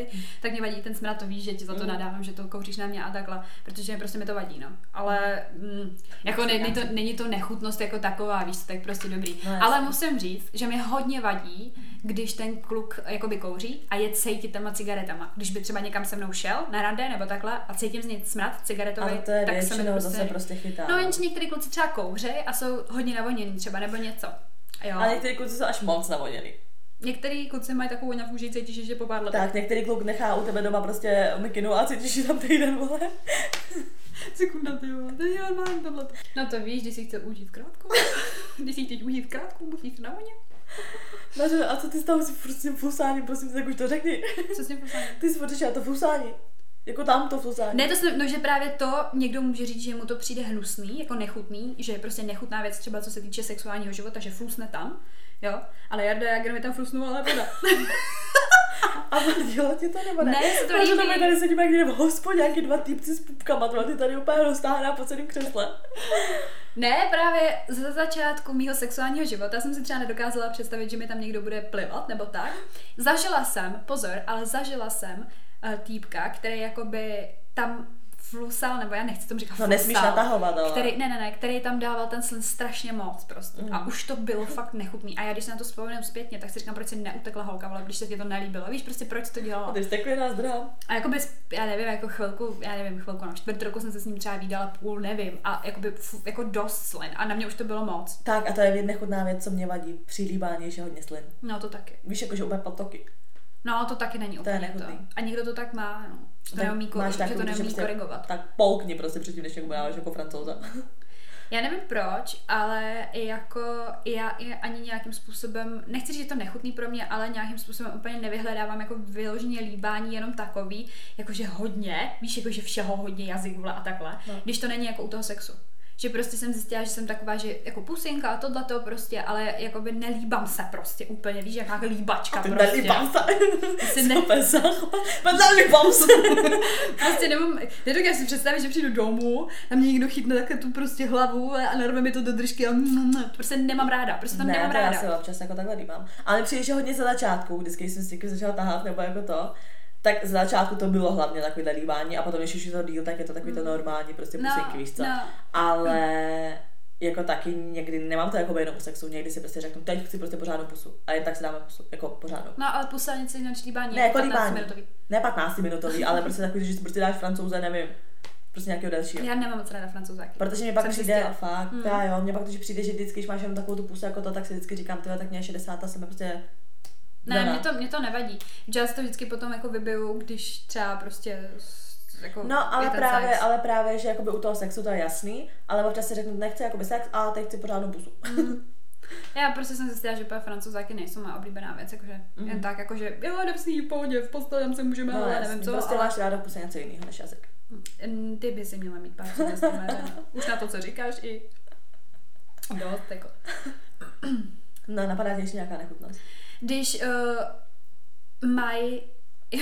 tak mě vadí ten smrad, to víš, že ti za to Mhm. nadávám, že to kouříš na mě a takhle, protože prostě mi to vadí, no. Ale mm, jako ne, není, to, není to nechutnost jako taková, víš, tak prostě dobrý. No. Ale musím říct, že mě hodně vadí, když ten kluk jakoby kouří a je cítit těma cigaretama. Když by třeba někam se mnou šel na rande nebo takhle a cítím z něj smrad cigaretový, Ale to je tak se mi to většinou prostě... zase prostě chytá. No jenže některý kluci třeba kouří a jsou hodně navoněný třeba nebo něco. Jo. Ale některý kluci jsou až moc navoněný. Některý kluci mají takovou voňavku, že ji cítíš ještě po pár letech. Tak, některý kluk nechá u tebe doma prostě mikinu a cítíš ji tam týden, vole. Sekunda, ty vole, to je normální tohle. No to víš, když si chce užít krátko. když si chceš užít krátko, musíš na voně. Maře, a co ty toho si furt s tím fusáním, prosím, tak už to řekni. Co s tím poslání? Ty si furt to fusání. Jako tam to fusání. Ne, to jsem, no, že právě to někdo může říct, že mu to přijde hnusný, jako nechutný, že je prostě nechutná věc třeba co se týče sexuálního života, že flusne tam, jo, ale Jarda Jager mi tam flusnul, ale voda. A vadilo ti to nebo ne? Ne, se to líbí. my tady sedíme někde v hospodě, nějaký dva týpci s pupkama, to ty tady úplně roztáhná po celém křesle. Ne, právě ze začátku mýho sexuálního života jsem si třeba nedokázala představit, že mi tam někdo bude plivat nebo tak. Zažila jsem, pozor, ale zažila jsem uh, týpka, který jakoby tam flusal, nebo já nechci tomu říkat No flusal, nesmíš natahovat, ale. který, ne, ne, ne, který tam dával ten slin strašně moc prostě. Mm. A už to bylo fakt nechutný. A já když se na to vzpomínám zpětně, tak si říkám, proč si neutekla holka, ale když se ti to nelíbilo. Víš prostě, proč to dělala. Ty jsi takový nás druhá. A jakoby, já nevím, jako chvilku, já nevím, chvilku, no, čtvrt roku jsem se s ním třeba výdala půl, nevím. A jakoby, fu, jako dost slin. A na mě už to bylo moc. Tak a to je nechutná věc, co mě vadí. Při líbání je hodně slin. No to taky. Víš, jakože úplně potoky. No to taky není To je úplně to. nechutný. A někdo to tak má, no. To Tak neumí, máš že takovou, to že neumí prostě- korigovat. Tak polkni prostě předtím, než někomu dáváš jako francouza. Já nevím proč, ale jako já ani nějakým způsobem, nechci říct, že to nechutný pro mě, ale nějakým způsobem úplně nevyhledávám jako vyloženě líbání jenom takový, jakože hodně, víš, jakože všeho hodně jazyk a takhle, No. když to není jako u toho sexu. Že prostě jsem zjistila, že jsem taková, že jako pusinka a tohle to prostě, ale jakoby nelíbám se prostě úplně, víš, jaká líbačka Ty prostě. nelíbám se. Si ne- záchvat. Nelíbám se. Prostě nemám, nedokážu si představit, že přijdu domů, a mě někdo chytne takhle tu prostě hlavu a narve mi to do držky a mm, mm, prostě nemám ráda, prostě to ne, nemám to já ráda. si občas jako takhle líbám. Ale přijde, že hodně za začátku, vždycky když jsem si jako začala tahat nebo jako to, tak za začátku to bylo hlavně takový líbání a potom, když už je to díl, tak je to takový to normální, prostě No, pusinky, víš co. no. Ale jako taky někdy nemám to jako jenom u sexu, někdy si prostě řeknu, teď chci prostě pořádnou pusu. A jen tak si dáme pusu, jako pořádnou. No ale pusa něco jiného líbání. Ne, jako 15 líbání. minutový. Ne 15 minutový, ale prostě takový, že si prostě dáš francouze, nevím, prostě nějakého dalšího. Já nemám moc ráda francouzáky. Protože mě pak Jsem přijde, zjistila. fakt, Mm. já jo, mě pak když přijde, že vždycky, když máš jenom takovou tu pusu jako to, tak si vždycky říkám, tyhle, tak mě je 60 a jsem prostě Ne, mě to, mě to nevadí. Si to vždycky potom jako vybiju, když třeba prostě jako No, ale právě, sex. ale právě, že jakoby u toho sexu to je jasný, ale občas si řeknu, nechci jakoby sex, a teď chci pořádnou pusu. Já prostě jsem zjistila, že francouzáky nejsou moje oblíbená věc, jakože Mhm. jen tak, jakože jo, jdem v pohodě, v posteli tam se můžeme, ale jasný, nevím co. prostě ale... máš ráda v něco jiného než jazyk. Mm, Ty by si měla mít pár. Už na to, co říkáš, i dost, jako. No, napadá tě ještě nějaká nechutnost. Když uh, mají,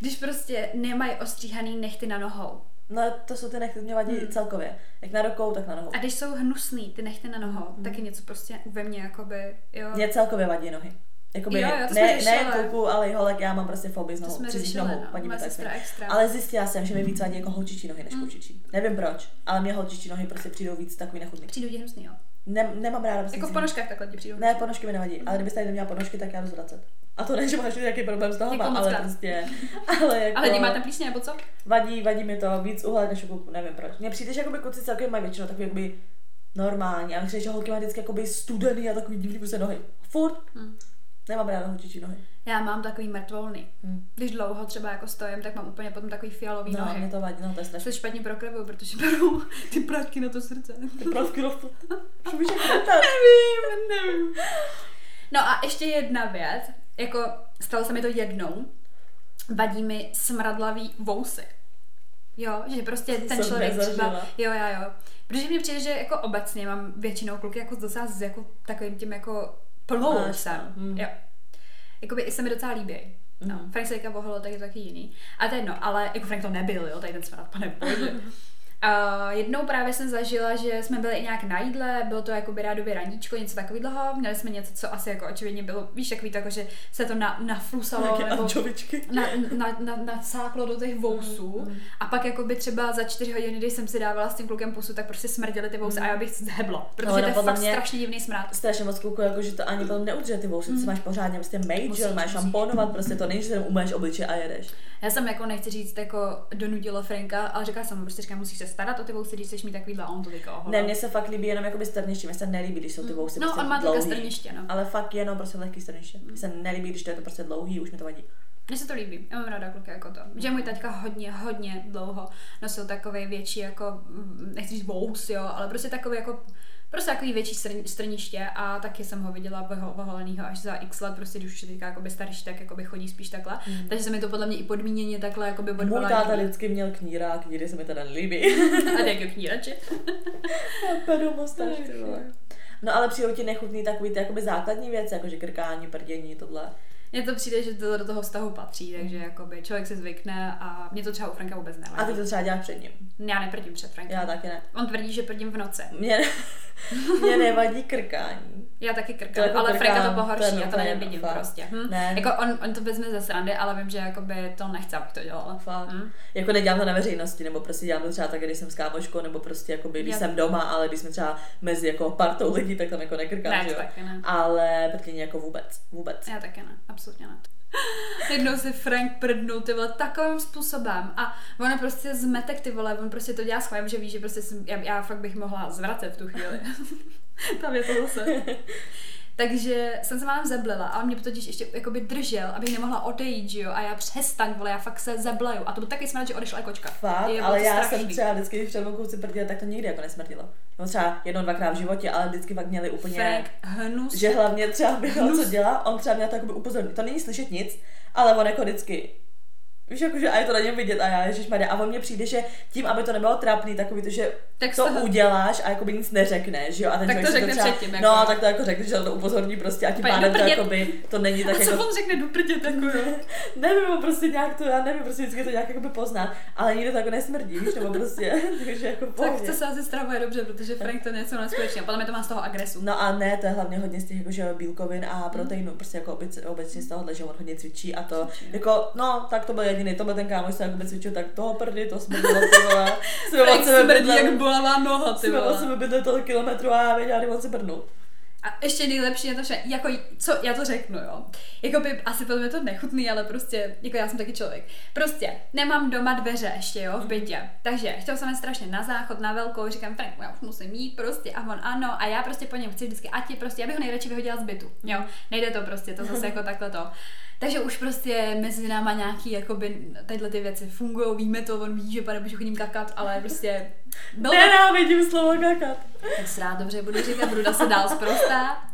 když prostě nemají ostříhaný nechty na nohou. No, to jsou ty nechty, mě vadí Hmm. celkově. Jak na rukou, tak na nohou. A když jsou hnusný ty nechty na nohou, Hmm. tak je něco prostě ve mně, jakoby, jo. Mě celkově vadí nohy. Jakoby, Jo, jo, to ne, ne kluku, ale i holek, já mám prostě fobii z to nohou, řešili, nohou, no. vadí mi tak extra. Ale zjistila jsem, že mi víc vadí jako holčičí nohy než Mm. klučičí. Nevím proč, ale mě holčičí nohy prostě přijdou víc takový nechutný. Přijdu ti hnusný, jo. Ne, nemám ráda Jako v ponožkách takhle ti přijdu. Ne, ponožky mi nevadí, ale kdybyste tady neměla ponožky, tak já jdu zvracet. A to ne, že máš nějaký problém s nohama, Jako ale krát. prostě, ale jako, Ale máte plísně, nebo co? vadí, vadí mi to víc uhled než u kluku, nevím proč. Mně přijde, že jakoby kluci celkem mají většinou takový jakoby normální, a přijde, že holky mají vždycky jakoby studený a takový divný prostě nohy. Furt. Hm. Nemám ráda holčičí nohy. Já mám takový mrtvolny. Hm. Když dlouho třeba jako stojím, tak mám úplně potom takový fialový No, nohy. mě to vadí, no to je strašně. Špatně proklevuju, protože beru ty prášky na to srdce. Ty pravky na to. Nevím, nevím. No a ještě jedna věc, jako stalo se mi to jednou, vadí mi smradlavý vousy. Jo, že prostě ten jsem člověk třeba, nezažila. jo, já jo. Protože mně přijde, že jako obecně mám většinou kluky jako docela s jako takovým tím jako plnou Máš, vousem. hm. Jo. Jakoby i se mi docela líbí. No, Mhm. Frank se teďka vohlo, tak je to taky jiný. A to je jedno, ale jako Frank to nebyl, jo, tady ten smrad, pane bože. A jednou právě jsem zažila, že jsme byli i nějak na jídle, bylo to jako by rádově raníčko, něco takového, měli jsme něco, co asi jako očividně bylo, víš, takový to, jako, že se to na, naflusalo, nebo ančovičky. na, na, na, nasáklo do těch vousů Mm, mm. a pak jako by třeba za čtyři hodiny, když jsem si dávala s tím klukem pusu, tak prostě smrděly ty vousy a já bych zhebla, protože no, to je fakt mě- strašně divný smrad. Strašně moc kluků, jako, že to ani potom neudržuje ty vousy, mm. máš pořádně prostě že Musíš, máš šamponovat, prostě to není, že umyješ obliče a jedeš. Já jsem jako nechci říct jako donutila Franka, ale říkala jsem mu prostě říkám, musíš se starat o ty vousy, když chceš mít takovýhle, on to teďka oholil. Ne, mně se fakt líbí jenom jakoby strniště, mně se nelíbí, když jsou ty vousy No, prostě on má dlouhý. strniště, no. Ale fakt jenom prostě lehký strniště. Mně se nelíbí, když to je to prostě dlouhý, už mi to vadí. Mně se to líbí, já mám ráda kluky jako to. Že můj taťka hodně, hodně dlouho nosil takový větší jako, mm, nechci říct vous, jo, ale prostě takový jako Prostě takový větší strn, strniště a taky jsem ho viděla voho- voholenýho až za x let, prostě když už je teďka jakoby starší, tak jakoby chodí spíš takhle. Mm. Takže se mi to podle mě i podmíněně takhle jakoby Můj odvolá. táta vždycky měl kníra a kníry se mi teda nelíbí. A tak jak knírači. Ty. No ale přijou ti nechutný takový ty jakoby základní věci, jakože krkání, prdění, tohle. Mně to přijde, že to do toho vztahu patří, takže jakoby člověk se zvykne a mě to třeba u Franka vůbec nevadí. A ty to třeba děláš před ním. Já neprdím před Frankem. Já taky ne. On tvrdí, že prdím v noci. Mě, mě nevadí krkání. Já taky krkám, jako ale krkám, Franka to pohorší, já to nevidím fakt. prostě. Hm? Ne. Jako on, on to vezme ze srandy, ale vím, že jakoby to nechce, abych to dělala. Fakt. Hm? Jako nedělám to na veřejnosti, nebo prostě dělám to třeba tak, když jsem s kámoškou, nebo prostě jakoby, když Já- jsem doma, ale když jsme třeba mezi jako partou lidí, tak tam jako nekrkám, Ne, že jo. taky ne. Ale prkení jako vůbec, vůbec. Já taky ne, absolutně ne. Jednou si Frank prdnul ty vole takovým způsobem a on je prostě zmetek ty vole, on prostě to dělá schválně, že ví, že prostě jsem, já, já fakt bych mohla zvracet v tu chvíli. Tam je to zase. Takže jsem se málem zeblila a on mě totiž ještě jakoby držel, abych nemohla odejít, že jo, a já přestaň, vole, já fakt se zeblaju. A to byl taky smrt, že odešla i kočka. Fakt, Je, ale já strašný. jsem třeba vždycky, když před mnou si prdila, tak to nikdy jako nesmrdilo. No třeba jednou, dvakrát v životě, ale vždycky pak měli úplně... Frank, hnus. že hlavně třeba bylo, co dělá, on třeba měl to jakoby upozornit. To není slyšet nic, ale on jako vždycky Víš, jakože a je to na něm vidět a já, ježišmarja, a on mně přijde, že tím, aby to nebylo trapný, takový to, že Tak to toho- uděláš a jakoby nic neřekneš, že jo, a ten Tak to řekne třeba, předtím, jako. No, tak to jako řekne, že to upozorní prostě a tím pádem to jakoby, to není A tak co jako... on řekne, duprdět, jako jo. nevím, prostě nějak to, já nevím, prostě vždycky to nějak jakoby pozná, ale nikdo to jako nesmrdí, víš, nebo prostě, takže jako v Tak pohodě. to se asi stravuje dobře, protože Frank to něco neskutečně. Podle mě to má z toho agresu. No a ne, to je hlavně hodně z těch jako, že bílkovin a proteinů, prostě jako obec, obecně z tohohle, že on hodně cvičí a to, jako, no, tak to byl jediný, to byl ten kámoš, co jako cvičil, tak toho prdy, to smrdilo, ty vole. Jsme od sebe smrdí bydleli- jak bolavá noha, ty jsme od vole. sebe bydleli tolik kilometrů a já věděla, kdy on se prdnul. A ještě nejlepší je to, že jako, co, já to řeknu, jo. Jako by, asi podle mě to nechutný, ale prostě, jako já jsem taky člověk. Prostě, nemám doma dveře ještě, jo, v bytě. Takže, chtěl jsem jít strašně na záchod, na velkou, říkám, Frank, já už musím jít prostě, a on ano, a já prostě po něm chci vždycky, ať je prostě, já bych ho nejradši vyhodila z bytu, jo. Nejde to prostě, to zase jako takhle to. Takže už prostě mezi náma nějaký, jakoby, tyhle ty věci fungují, víme to, on ví, že pane chodím kakat, ale prostě, byl to Nenávidím slovo kakat. tak se rád dobře budu říkat, budu se dál zprostá.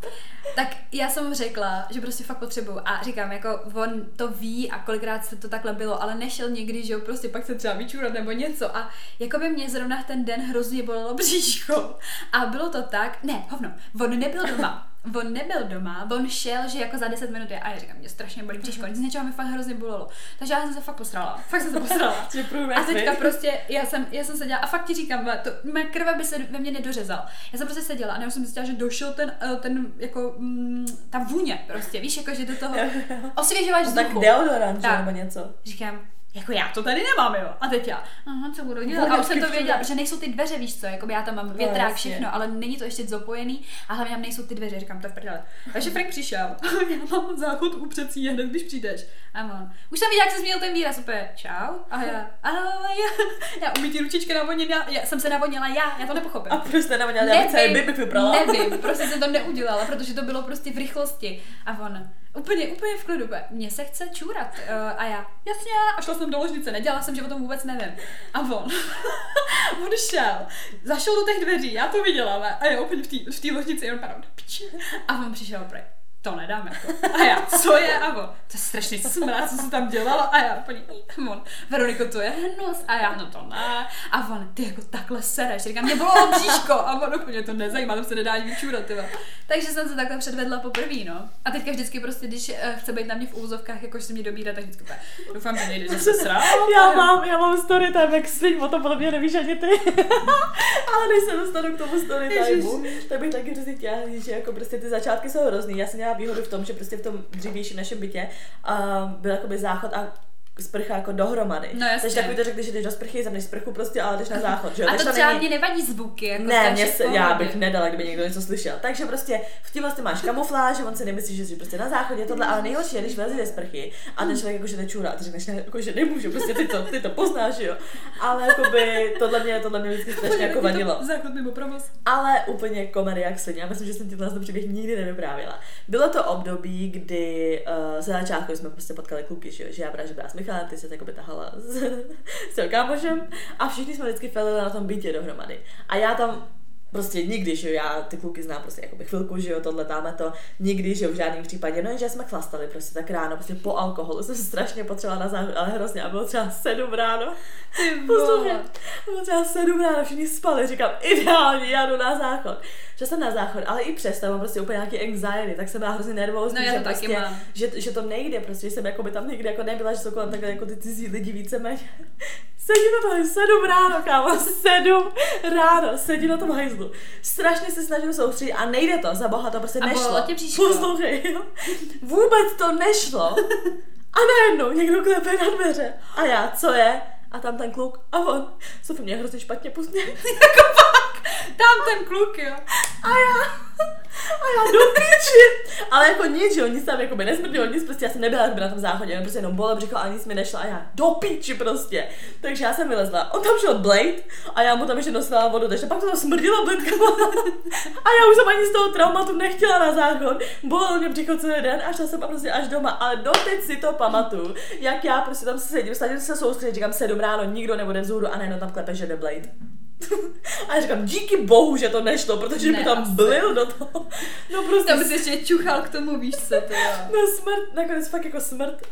Tak já jsem mu řekla, že prostě fakt potřebuju. A říkám, jako on to ví a kolikrát se to takhle bylo, ale nešel někdy, že jo, prostě pak se třeba vyčurat nebo něco. A jako by mě zrovna ten den hrozně bolelo bříško. A bylo to tak, ne, hovno, on nebyl doma. On nebyl doma, on šel, že jako za 10 minut je, a já říkám, mě strašně bolí bříško, nic z něčeho mi fakt hrozně bolelo. Takže já jsem se fakt posrala, fakt jsem se posrala. A teďka prostě, já jsem, já jsem seděla a fakt ti říkám, to, mé krve by se ve mně nedořezal. Já jsem prostě seděla a já jsem zjistila, že došel ten, eh, ten jako, mm, ta vůně prostě, víš, jako, že do toho osvěžovač No, tak vzduchu. deodorant, nebo něco. Říkám, jako já to tady nemám, jo. A teď já, aha, co budu dělat? A už jsem to věděla, že nejsou ty dveře, víš co, jako já tam mám No, větrák, jasně. všechno, ale není to ještě zapojený a hlavně tam nejsou ty dveře, říkám, to v prdele. Takže Frank přišel, já mám záchod u předsí hned, když přijdeš. A on, už jsem viděla, jak se změnil ten výraz, úplně, čau. A já, ahoj, já umí ty ručičky navodnit, já, já, jsem se navodnila já, já to nepochopím. A proč jste dělat celý bibi vyprala? nevím, prostě jsem to neudělala, protože to bylo prostě v rychlosti. A on, úplně, úplně v klidu, mně se chce čůrat. Uh, a já, jasně, a šla jsem do ložnice, nedělala jsem, že o tom vůbec nevím. A on, on šel, zašel do těch dveří, já to viděla, ne? a já úplně v té ložnici, on padal do piči. A on přišel, opět, to nedám jako. A já, co je? A on, to je strašný smrad, co se tam dělalo. A já úplně, "Hm, on, Veroniko, to je hnus. A já, no to ne. A on, ty jako takhle sereš. Říkám, mě bylo bříško. A on úplně to nezajímá, tam se nedá ani vyčůrat, tyva. Takže jsem se takhle předvedla poprvé, no. A teďka vždycky prostě, když uh, chce být na mě v úzovkách, jakož se mě dobírá, tak vždycky doufám, že nejde, že se srá. Já mám, já mám story time, jak svým, o tom podle mě nevíš ani ty. Ale než se dostanu k tomu story timeu, tak bych taky hrozně chtěla říct, že jako prostě ty začátky jsou hrozný. Já jsem měla výhodu v tom, že prostě v tom dřívějším našem bytě uh, byl jakoby záchod a sprcha jako dohromady. No jasně. Takže takový to řekl, že jdeš do sprchy, zapneš sprchu prostě, ale jdeš na záchod, že jo? A Takže to třeba není- mě nevadí zvuky, jako ne, mě se, já bych nedala, kdyby někdo něco slyšel. Takže prostě v tím vlastně máš kamufláž, že on si nemyslí, že jsi prostě na záchodě, tohle, ale nejhorší je, když vylezeš ze sprchy a ten člověk jakože nečůrá, a ty řekneš, ne, jako, že nemůžu, prostě ty to, ty to poznáš, jo. Ale jakoby tohle mě, tohle mě vždycky strašně jako vadilo. Záchod mimo provoz. Ale úplně komedy jak svině. Já myslím, že jsem ti tenhle příběh nikdy nevyprávěla. Bylo to období, kdy uh, za začátku jsme prostě potkali kluky, že, jo, že já právě byla Michalem, ty se jakoby tahala s, s kámošem a všichni jsme vždycky felili na tom bytě dohromady. A já tam prostě nikdy, že já ty kluky znám prostě jakoby chvilku, že jo, tohle dáme to, nikdy, že jo, v žádném případě, no jenže jsme chlastali prostě tak ráno, prostě po alkoholu, jsem se strašně potřebovala na záchod, ale hrozně, a bylo třeba sedm ráno, Poslouchej, bylo třeba sedm ráno, všichni spali, říkám, ideálně, já jdu na záchod. Šla jsem na záchod, ale i přesto mám prostě úplně nějaký anxiety, tak jsem byla hrozně nervózní, No, já že, to taky prostě, mám. že, že, to nejde, prostě, že jsem jako by tam nikdy jako nebyla, že jsou kolem takhle jako ty cizí lidi víceméně sedím na tom sedm ráno, kámo, sedm ráno, sedím na tom hajzlu. Strašně se snažím soustředit a nejde to, za boha to prostě A nešlo. tě bříško? Poslouchej, jo. Vůbec to nešlo. A najednou někdo klepe na dveře. A já, co je? A tam ten kluk. A on. Sofie mě hrozně špatně pusně. Tam ten kluk, jo. A já, a já do píči. Ale jako nic, že jo, nic tam jako by nesmrdilo, nic prostě, já jsem nebyla by na tom záchodě, prostě jenom bolo břicho a nic mi nešlo a já do píči prostě. Takže já jsem vylezla, on tam šel Blade a já mu tam ještě nosila vodu, takže pak to tam smrdilo blídkama. A já už jsem ani z toho traumatu nechtěla na záchod, bolelo mě břicho celý den a šla jsem prostě až doma, ale doteď si to pamatuju, jak já prostě tam sedím, snažím se soustředit, říkám sedm ráno, nikdo nebude vzhůru a najednou tam klepe, že Blade. A já říkám, díky bohu, že to nešlo, protože Ne, by tam asi. blil do toho. No prostě Tam si ještě čuchal k tomu, víš co, to jo. na smrt, nakonec fakt jako smrt.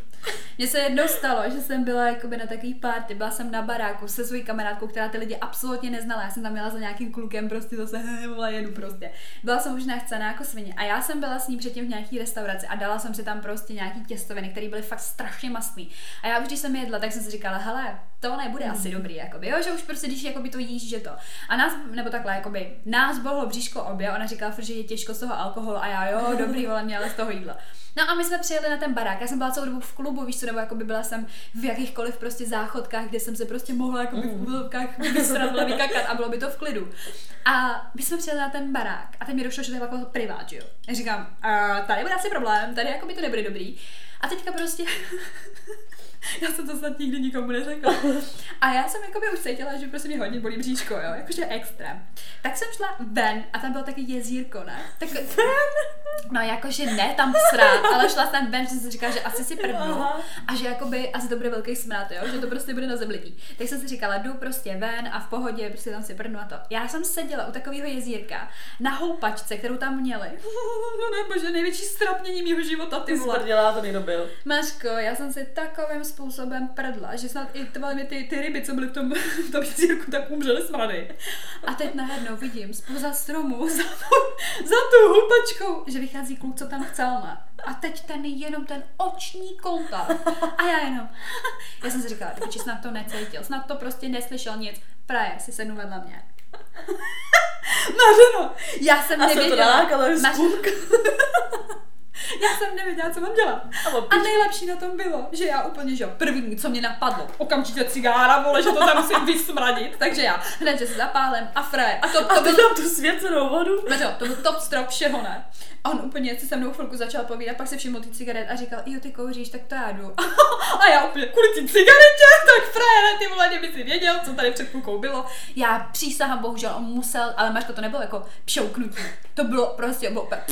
Mně se jednou stalo, že jsem byla jakoby na takový party, byla jsem na baráku se svojí kamarádkou, která ty lidi absolutně neznala. Já jsem tam měla za nějakým klukem, prostě zase, vole, jedu prostě. Byla jsem už nechcená jako svině. A já jsem byla s ní předtím v nějaký restauraci a dala jsem si tam prostě nějaký těstoviny, které byly fakt strašně mastný. A já už když jsem jedla, tak jsem si říkala, hele, to nebude asi dobrý, jakoby, jo, že už prostě, když jakoby to jíš, že to. A nás, nebo takhle, jakoby, nás bolelo bříško obě, ona říkala, že je těžko z toho alkoholu a já, jo, dobrý, vole, mě ale z toho jídla. No a my jsme přijeli na ten barák. Já jsem byla celou dobu v klubu, víš co, nebo jako by byla jsem v jakýchkoliv prostě záchodkách, kde jsem se prostě mohla jako v úvodkách vysrat, vole, vykakat a bylo by to v klidu. A my jsme přijeli na ten barák a teď mi došlo, že to je jako privát, že jo. Já říkám, a tady bude asi problém, tady jako by to nebude dobrý. A teďka prostě já jsem to snad nikdy nikomu neřekla. A já jsem jako by už cítila, že prostě mě hodně bolí bříško, jo, jakože extrém. Tak jsem šla ven a tam bylo taky jezírko, ne? Tak, no jakože ne tam srát, ale šla jsem ven, že jsem si říkala, že asi si prdnu a že jakoby asi to bude velký smrad, jo, že to prostě bude na zemlití. Tak jsem si říkala, jdu prostě ven a v pohodě, prostě tam si prdnu a to. Já jsem seděla u takového jezírka na houpačce, kterou tam měli. No nebože, největší strapnění mého života, ty vole. to někdo byl. Maško, já jsem si takovým způsobem prdla, že snad i ty, ty, ty ryby, co byly v tom, v tom jezírku, tak umřely smrady. A teď najednou vidím spoza stromu, za, tu- za tu hupačkou, že vychází kluk, co tam chcel ne. A teď ten jenom ten oční kontakt. A já jenom. Já jsem si říkala, že snad to necítil, snad to prostě neslyšel nic. Praje si sednu vedle mě. Mařeno, já jsem A to nevěděla. nalákalo Mařeno, spůlka. já jsem nevěděla, co mám dělat. A A nejlepší na tom bylo, že já úplně, že první, co mě napadlo, okamžitě cigára, vole, že to tam musím vysmradit, takže já hned, že se zapálem a frajer. A to, A to ty bylo, tam tu svěcenou vodu. Mařo, to byl top strop všeho, ne? A on úplně si se mnou chvilku začal povídat, pak se všiml ty cigaret a říkal, jo, ty kouříš, tak to já jdu. A já úplně, kvůli ty cigaretě, tak frajere, ty vole, kdyby si věděl, co tady před chvilkou bylo. Já přísahám, bohužel, on musel, ale Maško, to nebylo jako pšouknutí. To bylo prostě, bylo úplně,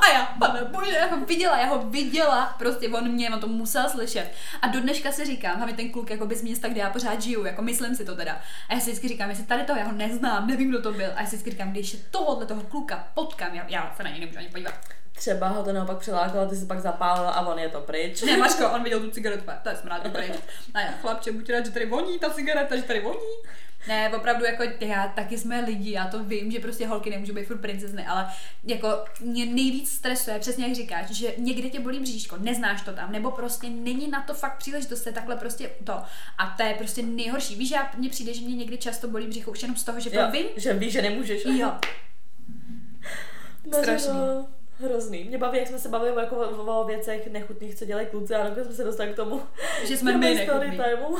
a já, pane bože, já ho viděla, já ho viděla, prostě on mě, on to musel slyšet. A do dneška si říkám, hlavně ten kluk jako bez města, kde já pořád žiju, jako myslím si to teda. A já si vždycky říkám, jestli tady to, já ho neznám, nevím, kdo to byl. A já si vždycky říkám, když tohohle toho kluka potkám, já, já se na něj nemůžu ani podívat. Třeba ho to naopak přilákalo, ty se pak zapálila a on je to pryč. Ne, Maško, on viděl tu cigaretu, to je smrát, dobrý. A já, chlapče, buď rád, že tady voní ta cigareta, že tady voní. Ne, opravdu jako já taky jsme lidi, já to vím, že prostě holky nemůžou být furt princezny, ale jako mě nejvíc stresuje, přesně jak říkáš, že někde tě bolí bříško, neznáš to tam, nebo prostě není na to fakt příležitost, to je takhle prostě to. A to je prostě nejhorší. Víš, že já, mně přijde, že mě někdy často bolí břícho už jenom z toho, že to Jo, vím. že víš, že nemůžeš. Jo, strašný. no, Hrozný. Mě baví, jak jsme se bavili jako o, o věcech nechutných, co dělají kluci, a nakonec jsme se dostali k tomu. že jsme my timeu.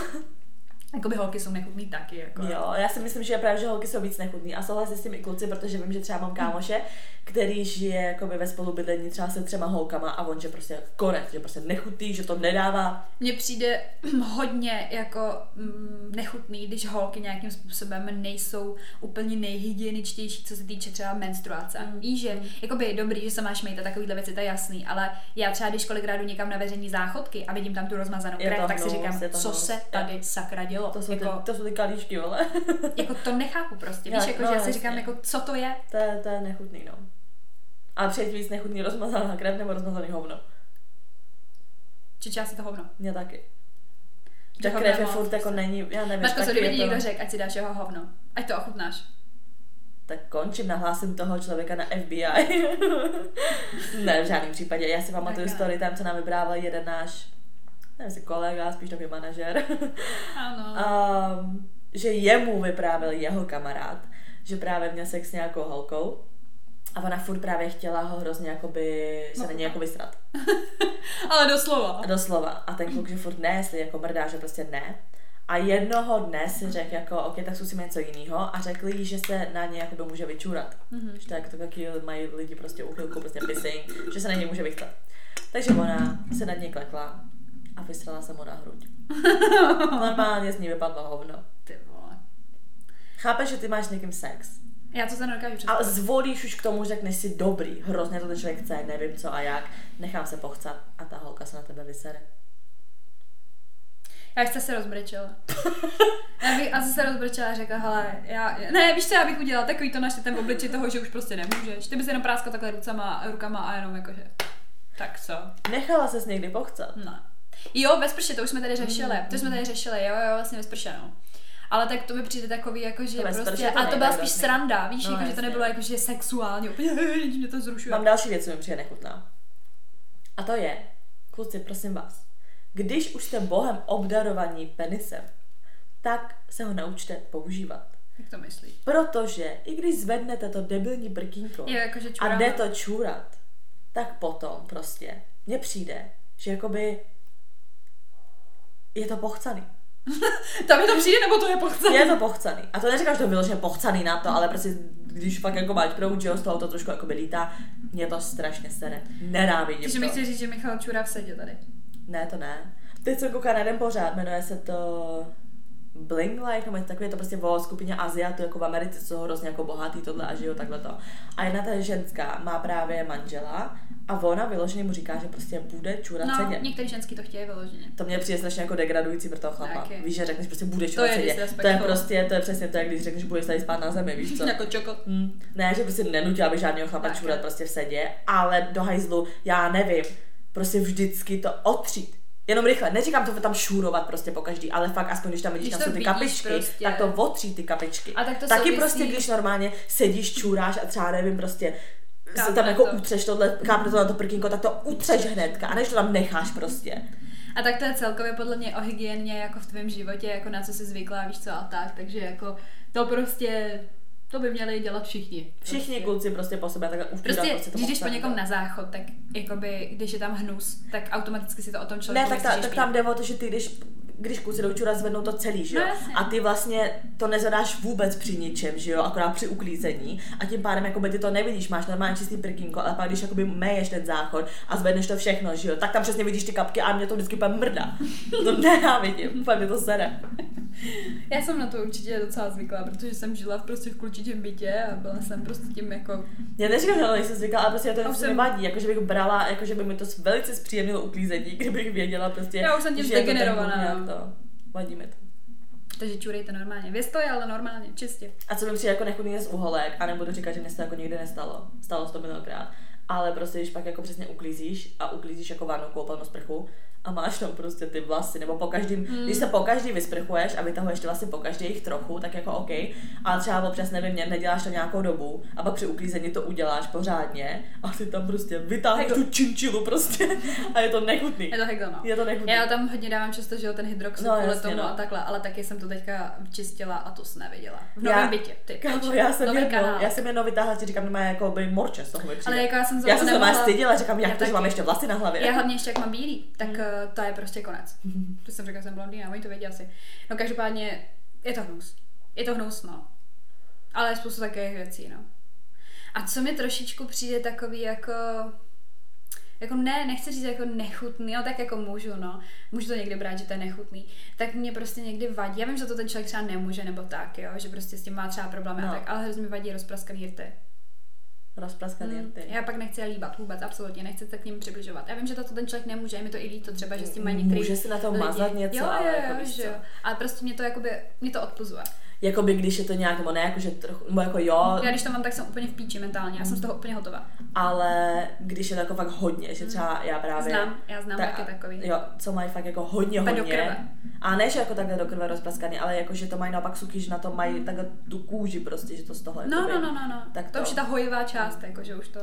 Jakoby holky jsou nechutný taky, jako. Jo, já si myslím, že právě, že holky jsou víc nechutný a souhlasím s těmi kluci, protože vím, že třeba mám kámoše, který žije jakoby ve spolubydlení třeba se třema holkama a on, že prostě konec, že prostě nechutný, že to nedává. Mně přijde hodně jako mm, nechutný, když holky nějakým způsobem nejsou úplně nejhygieničtější, co se týče třeba menstruace. Mm. Víš, že jakoby je dobrý, že se máš mít a takovýhle věci, to je jasný, ale já třeba když kolikrát jdu někam na veřejné záchodky a vidím tam tu rozmazanou krev, tak si říkám, co hnus. se tady sakra dělo. To jsou, jako, ty, to jsou ty kalíšky, vole. jako to nechápu prostě, víš, Jo, jako, no, že já si jasně. říkám, jako co to je. to, je, to je nechutný, no. A přejít víc nechutný rozmazaná krev nebo rozmazaný hovno. Či části to hovno. Mně taky. Že krev je furt jako není, já nevím, co taky kdyby někdo řekl, ať si dáš jeho hovno. Ať to ochutnáš. Tak končím, nahlásím toho člověka na FBI. ne, v žádném případě. Já si pamatuju ne. story tam, co nám vybrával jeden náš nevím, jestli kolega, spíš takový manažer, Ano. um, že jemu vyprávěl jeho kamarád, že právě měl sex s nějakou holkou a ona furt právě chtěla ho hrozně jakoby se No. na něj jako vysrat. Ale doslova. A doslova. A ten kluk, že furt ne, jestli jako mrdá, že prostě ne. A jednoho dne si řekl jako, ok, tak zkusíme něco jiného a řekl jí, že se na ně jakoby může vyčůrat. Mhm. Že tak to taky mají lidi prostě úchylku, prostě pissing, že se na něj může vychlat. Takže ona se nad něj klekla a vysrala se mu na hruď. Normálně z ní vypadlo hovno. Ty vole. Chápeš, že ty máš s někým sex. Já to se nedokážu A představit. zvolíš už k tomu, řekneš si dobrý, hrozně to ten člověk chce, nevím co a jak, nechám se pochcat a ta holka se na tebe vysere. Já chci se rozbrečela. Já bych asi se rozbrečela a řekla, hele, já, ne, víš co, já bych udělala takový to naštětem v obliči toho, že už prostě nemůžeš. Ty bys jenom práskal takhle rucama, rukama a jenom jakože, tak co, Nechala ses někdy pochcat. ne. Jo, ve sprše, to už jsme tady řešili, to jsme tady řešili, jo, jo, vlastně ve sprše, no. Ale tak to mi přijde takový, jako že To sprše prostě, to a to byla spíš hrozný. sranda, víš, No, jako, že to nebylo jako, že sexuálně, úplně, mě to zrušuje. Mám další věc, co mi přijde nechutná. A to je, kluci, prosím vás, když už jste bohem obdarovaní penisem, tak se ho naučte používat. Jak to myslíš? Protože i když zvednete to debilní brkínko jako, a jde to čůrat, tak potom prostě mně přijde, že jakoby je to pochcaný. Tam mi to přijde, nebo to je pochcený? Je to pochcaný. A to neříkám, že to bylo, že pochcaný na to, ale prostě když fakt jako máš proud, že z toho to trošku jako lítá, mě to strašně sere. Nenávidím Takže mi chci říct, že Michal čurá v sedě tady. Ne, to ne. Teď jsem koukala na jeden pořád, jmenuje se to Bling Life, nebo něco takové, to prostě o skupině Aziatů, jako v Americe, co jsou hrozně jako bohatý tohle a žijou takhle to. A jedna ta ženská má právě manžela a ona vyloženě mu říká, že prostě bude čůrat No, sedě. některý ženský to chtějí vyloženě. To mě přijde strašně jako degradující pro toho chlapa. Taky. Víš, že řekneš prostě bude To čůrat je. To je prostě, to je přesně to, jak když řekneš, že budeš tady spát na zemi, víš co? Jako čoko. Hmm. Ne, že prostě nenutila by žádného chlapa Tak. čůrat prostě v sedě, ale do hajzlu, já nevím, prostě vždycky to otřít. Jenom rychle, neříkám to tam šůrovat prostě po každý, ale fakt aspoň když tam vidíš, Když tam jsou ty kapičky, prostě. tak to otří ty kapičky. A tak to Taky souvisí- prostě, když normálně sedíš, čůráš a třeba nevím, prostě se tam jako to. utřeš tohle, kápne to na to prkínko, tak to utřeš hnedka a než to tam necháš prostě. A tak to je celkově podle mě o hygieně jako v tvém životě, jako na co jsi zvyklá, víš co a tak, takže jako to prostě, to by měli dělat všichni. Všichni prostě. kluci prostě po sobě takhle utírat Prostě, prostě to když jdeš po někom na záchod, tak jakoby, když je tam hnus, tak automaticky si to o tom člověku Ne, tak, ta, tak tam jde o to, že ty, když, když kluci jdou čurat, zvednou to celý, že jo? No, jasně. a ty vlastně to nezvedáš vůbec při ničem, že jo? Akorát při uklízení. A tím pádem jakoby ty to nevidíš, máš normálně čistý prkínko, ale pak když jakoby meješ ten záchod a zvedneš to všechno, že jo? Tak tam přesně vidíš ty kapky a mě to vždycky úplně mrdá. To nenávidím, úplně mě to sere. Já jsem na to určitě docela zvyklá, protože jsem žila v prostě v klučitém bytě a byla jsem prostě tím jako... Já neříkám, že to nejsem zvyklá, ale prostě to Já už něco jsem- nevadí, jakože bych brala, jakože by mi to velice zpříjemnilo uklízení, kdybych věděla prostě, Já už jsem tím to zdegenerovaná, no. to. Vadí mi to. Takže čurejte normálně. Věz to je, ale normálně, čistě. A co mi přijde jako nechutný z uholek, a nebudu říkat, že mě se to jako nikdy nestalo. Stalo se to miliokrát. Ale prostě, když pak jako přesně uklízíš a uklízíš jako vanu, koupelnu, sprchu a máš tam prostě ty vlasy, nebo po každým, Hmm. když se po každý vysprchuješ a vytahuješ ty vlasy po každý jich trochu, tak jako OK, ale třeba občas nevím, ne- neděláš to nějakou dobu a pak při uklízení to uděláš pořádně a ty tam prostě vytáhneš tu činčilu prostě a je to nechutný. Je to hegel, no. Je to nechutný. Já tam hodně dávám často, že jo, ten hydroxid No, kvůli tomu no. a takhle, ale taky jsem to teďka čistila a to jsi nevěděla. V Já- novém bytě, ty. Kámo, já jsem jednou, kanál. já jsem jednou vytáhla, ti říkám, má jako by morče z toho. Ale jako já jsem Já jsem se vás styděla, říkám, jak Já to, že mám ještě vlasy na hlavě. Já hlavně ještě jak mám bílý, tak To je prostě konec. To jsem řekla, že jsem blondýna, oni to vědí asi. No každopádně je to hnus. Je to hnus, no. Ale je spoustu takových věcí, no. A co mi trošičku přijde takový jako jako ne, nechci říct jako nechutný, no tak jako můžu, no. Můžu to někdy brát, že to je nechutný. Tak mě prostě někdy vadí. Já vím, že to ten člověk třeba nemůže, nebo tak, jo, že prostě s tím má třeba problémy No. a tak, ale hrozně mi vadí rozpraskaný rty. Rozpraskaný Mm, rty. já pak nechci je líbat vůbec, absolutně, nechci se k ním přibližovat. Já vím, že to ten člověk nemůže, je mi to i líto třeba, že s tím mají některý Může si na to lidi. mazat něco, jo, ale jo, jako jo, že co. jo. Ale prostě mě to jakoby, mě to odpuzuje. Jakoby když je to nějak, nebo ne, jakože trochu, nebo jako jo, Já když to mám, tak jsem úplně v píči mentálně, já jsem z toho úplně hotová. ale když je to jako fakt hodně, že třeba já právě... Znám, já znám taky takový. Jo, co mají fakt jako hodně, hodně. do krve. A ne, že jako takhle do krve rozpraskaný, ale jako, že to mají naopak suky, že na to mají takhle tu kůži prostě, že to z toho No, jakoby- no, no, no, no. Tak to, to- už je ta hojivá část, jako, že už to.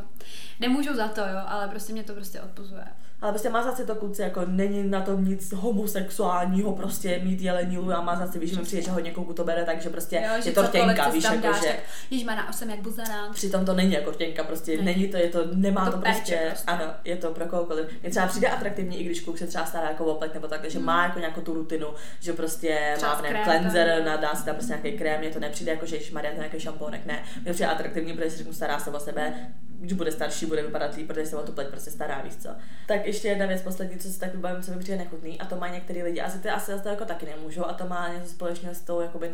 Nemůžu za to, jo, ale prostě mě to prostě odpuzuje. Ale prostě mazat si to kluci, jako není na tom nic homosexuálního, prostě mít jelení a mazat si, víš, že mi přijde, že hodně kouku to bere, takže prostě Jo, že je to rtěnka, víš, jako, dáš, že tak, Jež má na osem jak buzerán. přitom to není jako rtěnka, prostě Ne. není to, je to, nemá To to, prostě, prostě. ano, je to pro kohokoliv. Mně třeba přijde atraktivní, i když kluk se třeba stará jako oplek nebo tak, že má jako nějakou tu rutinu, že prostě Hmm. Třeba má nevím, krémem. cleanser, nadá si tam prostě nějaký krém, mně to nepřijde jako, že když má nějaký šampónek, ne. Mně přijde atraktivní, protože si řeknu, stará se o sebe, když bude starší, bude vypadat líp, protože se o tu pleť prostě stará, víš co. Tak ještě jedna věc poslední, co si tak vybavím, co mi přijde nechutný, a to má některý lidi, asi ty asi to jako taky nemůžou, a to má něco společného s tou jakoby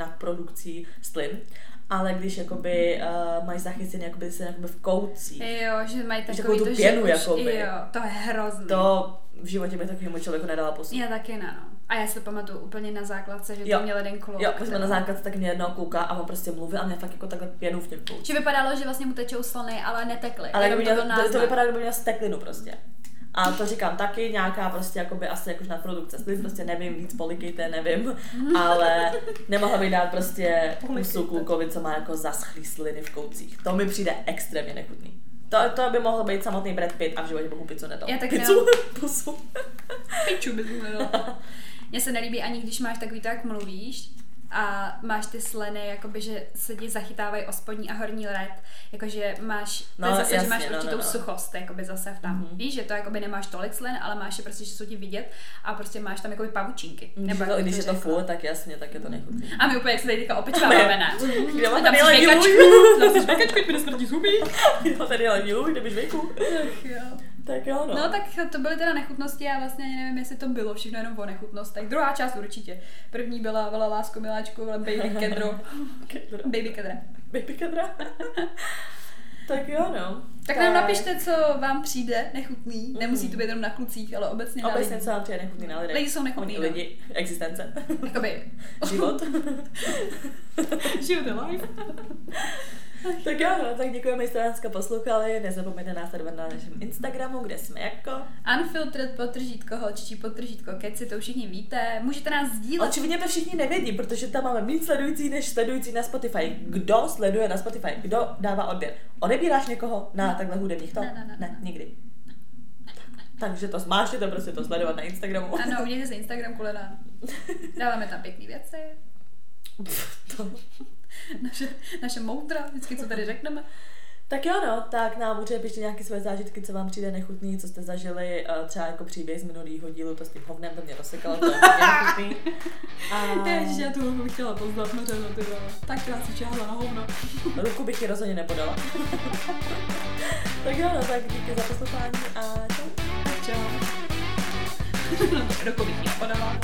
nadprodukcí slin. Ale když jakoby uh, mají zachycený jakoby se jakoby v koutcích, Jo, že mají takový takovou tu to, pěnu, že jakoby. jo, to je hrozný. to v životě by takovému člověku nedala posun. Já taky ne, no. A já si to pamatuju úplně na základce, že Jo. to měl jeden kluk. Jo, my jsme na základce tak mě jednoho kluka a on prostě mluvil a mě fakt jako takhle pěnu v těch koutcích. Že vypadalo, že vlastně mu tečou slony, ale netekly. Ale to to, to vypadá, kdyby měl steklinu prostě. A to říkám taky, nějaká prostě jakoby asi jakož na produkce slin, prostě nevím, víc polikejte, nevím, ale nemohla bych dát prostě pusu Polikejte. klukovi, co má jako zaschlý sliny v koutcích. To mi přijde extrémně nechutný. To, to by mohl být samotný Brad Pitt a v životě pokud pizzu nedal. Já taky Pizzu? Pusu. Piču bys mu nedala. Mně se nelíbí ani, když máš takový to, jak mluvíš a máš ty sliny, jakoby, že se ti zachytávají o spodní a horní led, jakože máš, to No, je zase, jasně, že máš no, no, určitou no. suchost, jakoby zase v tam. Mhm. Víš, že to jakoby nemáš tolik slin, ale máš je prostě, že jsou ti vidět a prostě máš tam jakoby pavučinky. Když, jak to, bych když je to řekla. full, tak jasně, tak je to nechutný. A my úplně, jak se tady teďka opečváváme, ne? Kde tam tady žvejkačku, tam si žvejkačku, ať mi nesmrdí zuby. Mám tady ledňu, kde bych žvejku. Tak jo, no. No tak to byly teda nechutnosti a vlastně ani nevím, jestli to bylo všechno jenom o nechutnostech. Druhá část určitě. První byla Vela lásko miláčku, vela baby kedro. baby kedra. Baby kadra. tak jo, no. Tak nám napište, co vám přijde nechutný. Nemusí to být jenom na klucích, ale obecně na Obecně, lidi. co vám přijde nechutný na lidech. Lidi jsou nechutný, Oni no. lidi, existence, Jakoby, život. život je life. tak jo, no, tak děkujeme, že jste nás poslouchali. Nezapomeňte nás sledovat na našem Instagramu, kde jsme jako. Unfiltered potržítko, holčičí potržítko, keci, to už všichni víte. Můžete nás sdílet. Očividně to všichni nevědí, protože tam máme méně sledující než sledující na Spotify. Kdo sleduje na Spotify? Kdo dává odběr? Odebíráš někoho na takhle hudebních to? Ne, ne, ne, ne. nikdy. Takže to máš to prostě to sledovat na Instagramu. Ano, udělejte si Instagram kvůli nám. Dáváme tam pěkné věci. to. Naše, naše moudra, vždycky co tady řekneme. Tak jo, no, tak nám určitě pište nějaké své zážitky, co vám přijde nechutný, co jste zažili, eh, třeba jako příběh z minulého dílu, to s tím hovnem, to mě rozsekalo, to je nechutný. A Ježiš, já tu bych chtěla poznat na řadu, ty vole. Tak krát si čáhla na hovno. ruku bych ti rozhodně nepodala. tak jo, no, tak díky za poslouchání a čau. Čau. Ruku bych ji podala.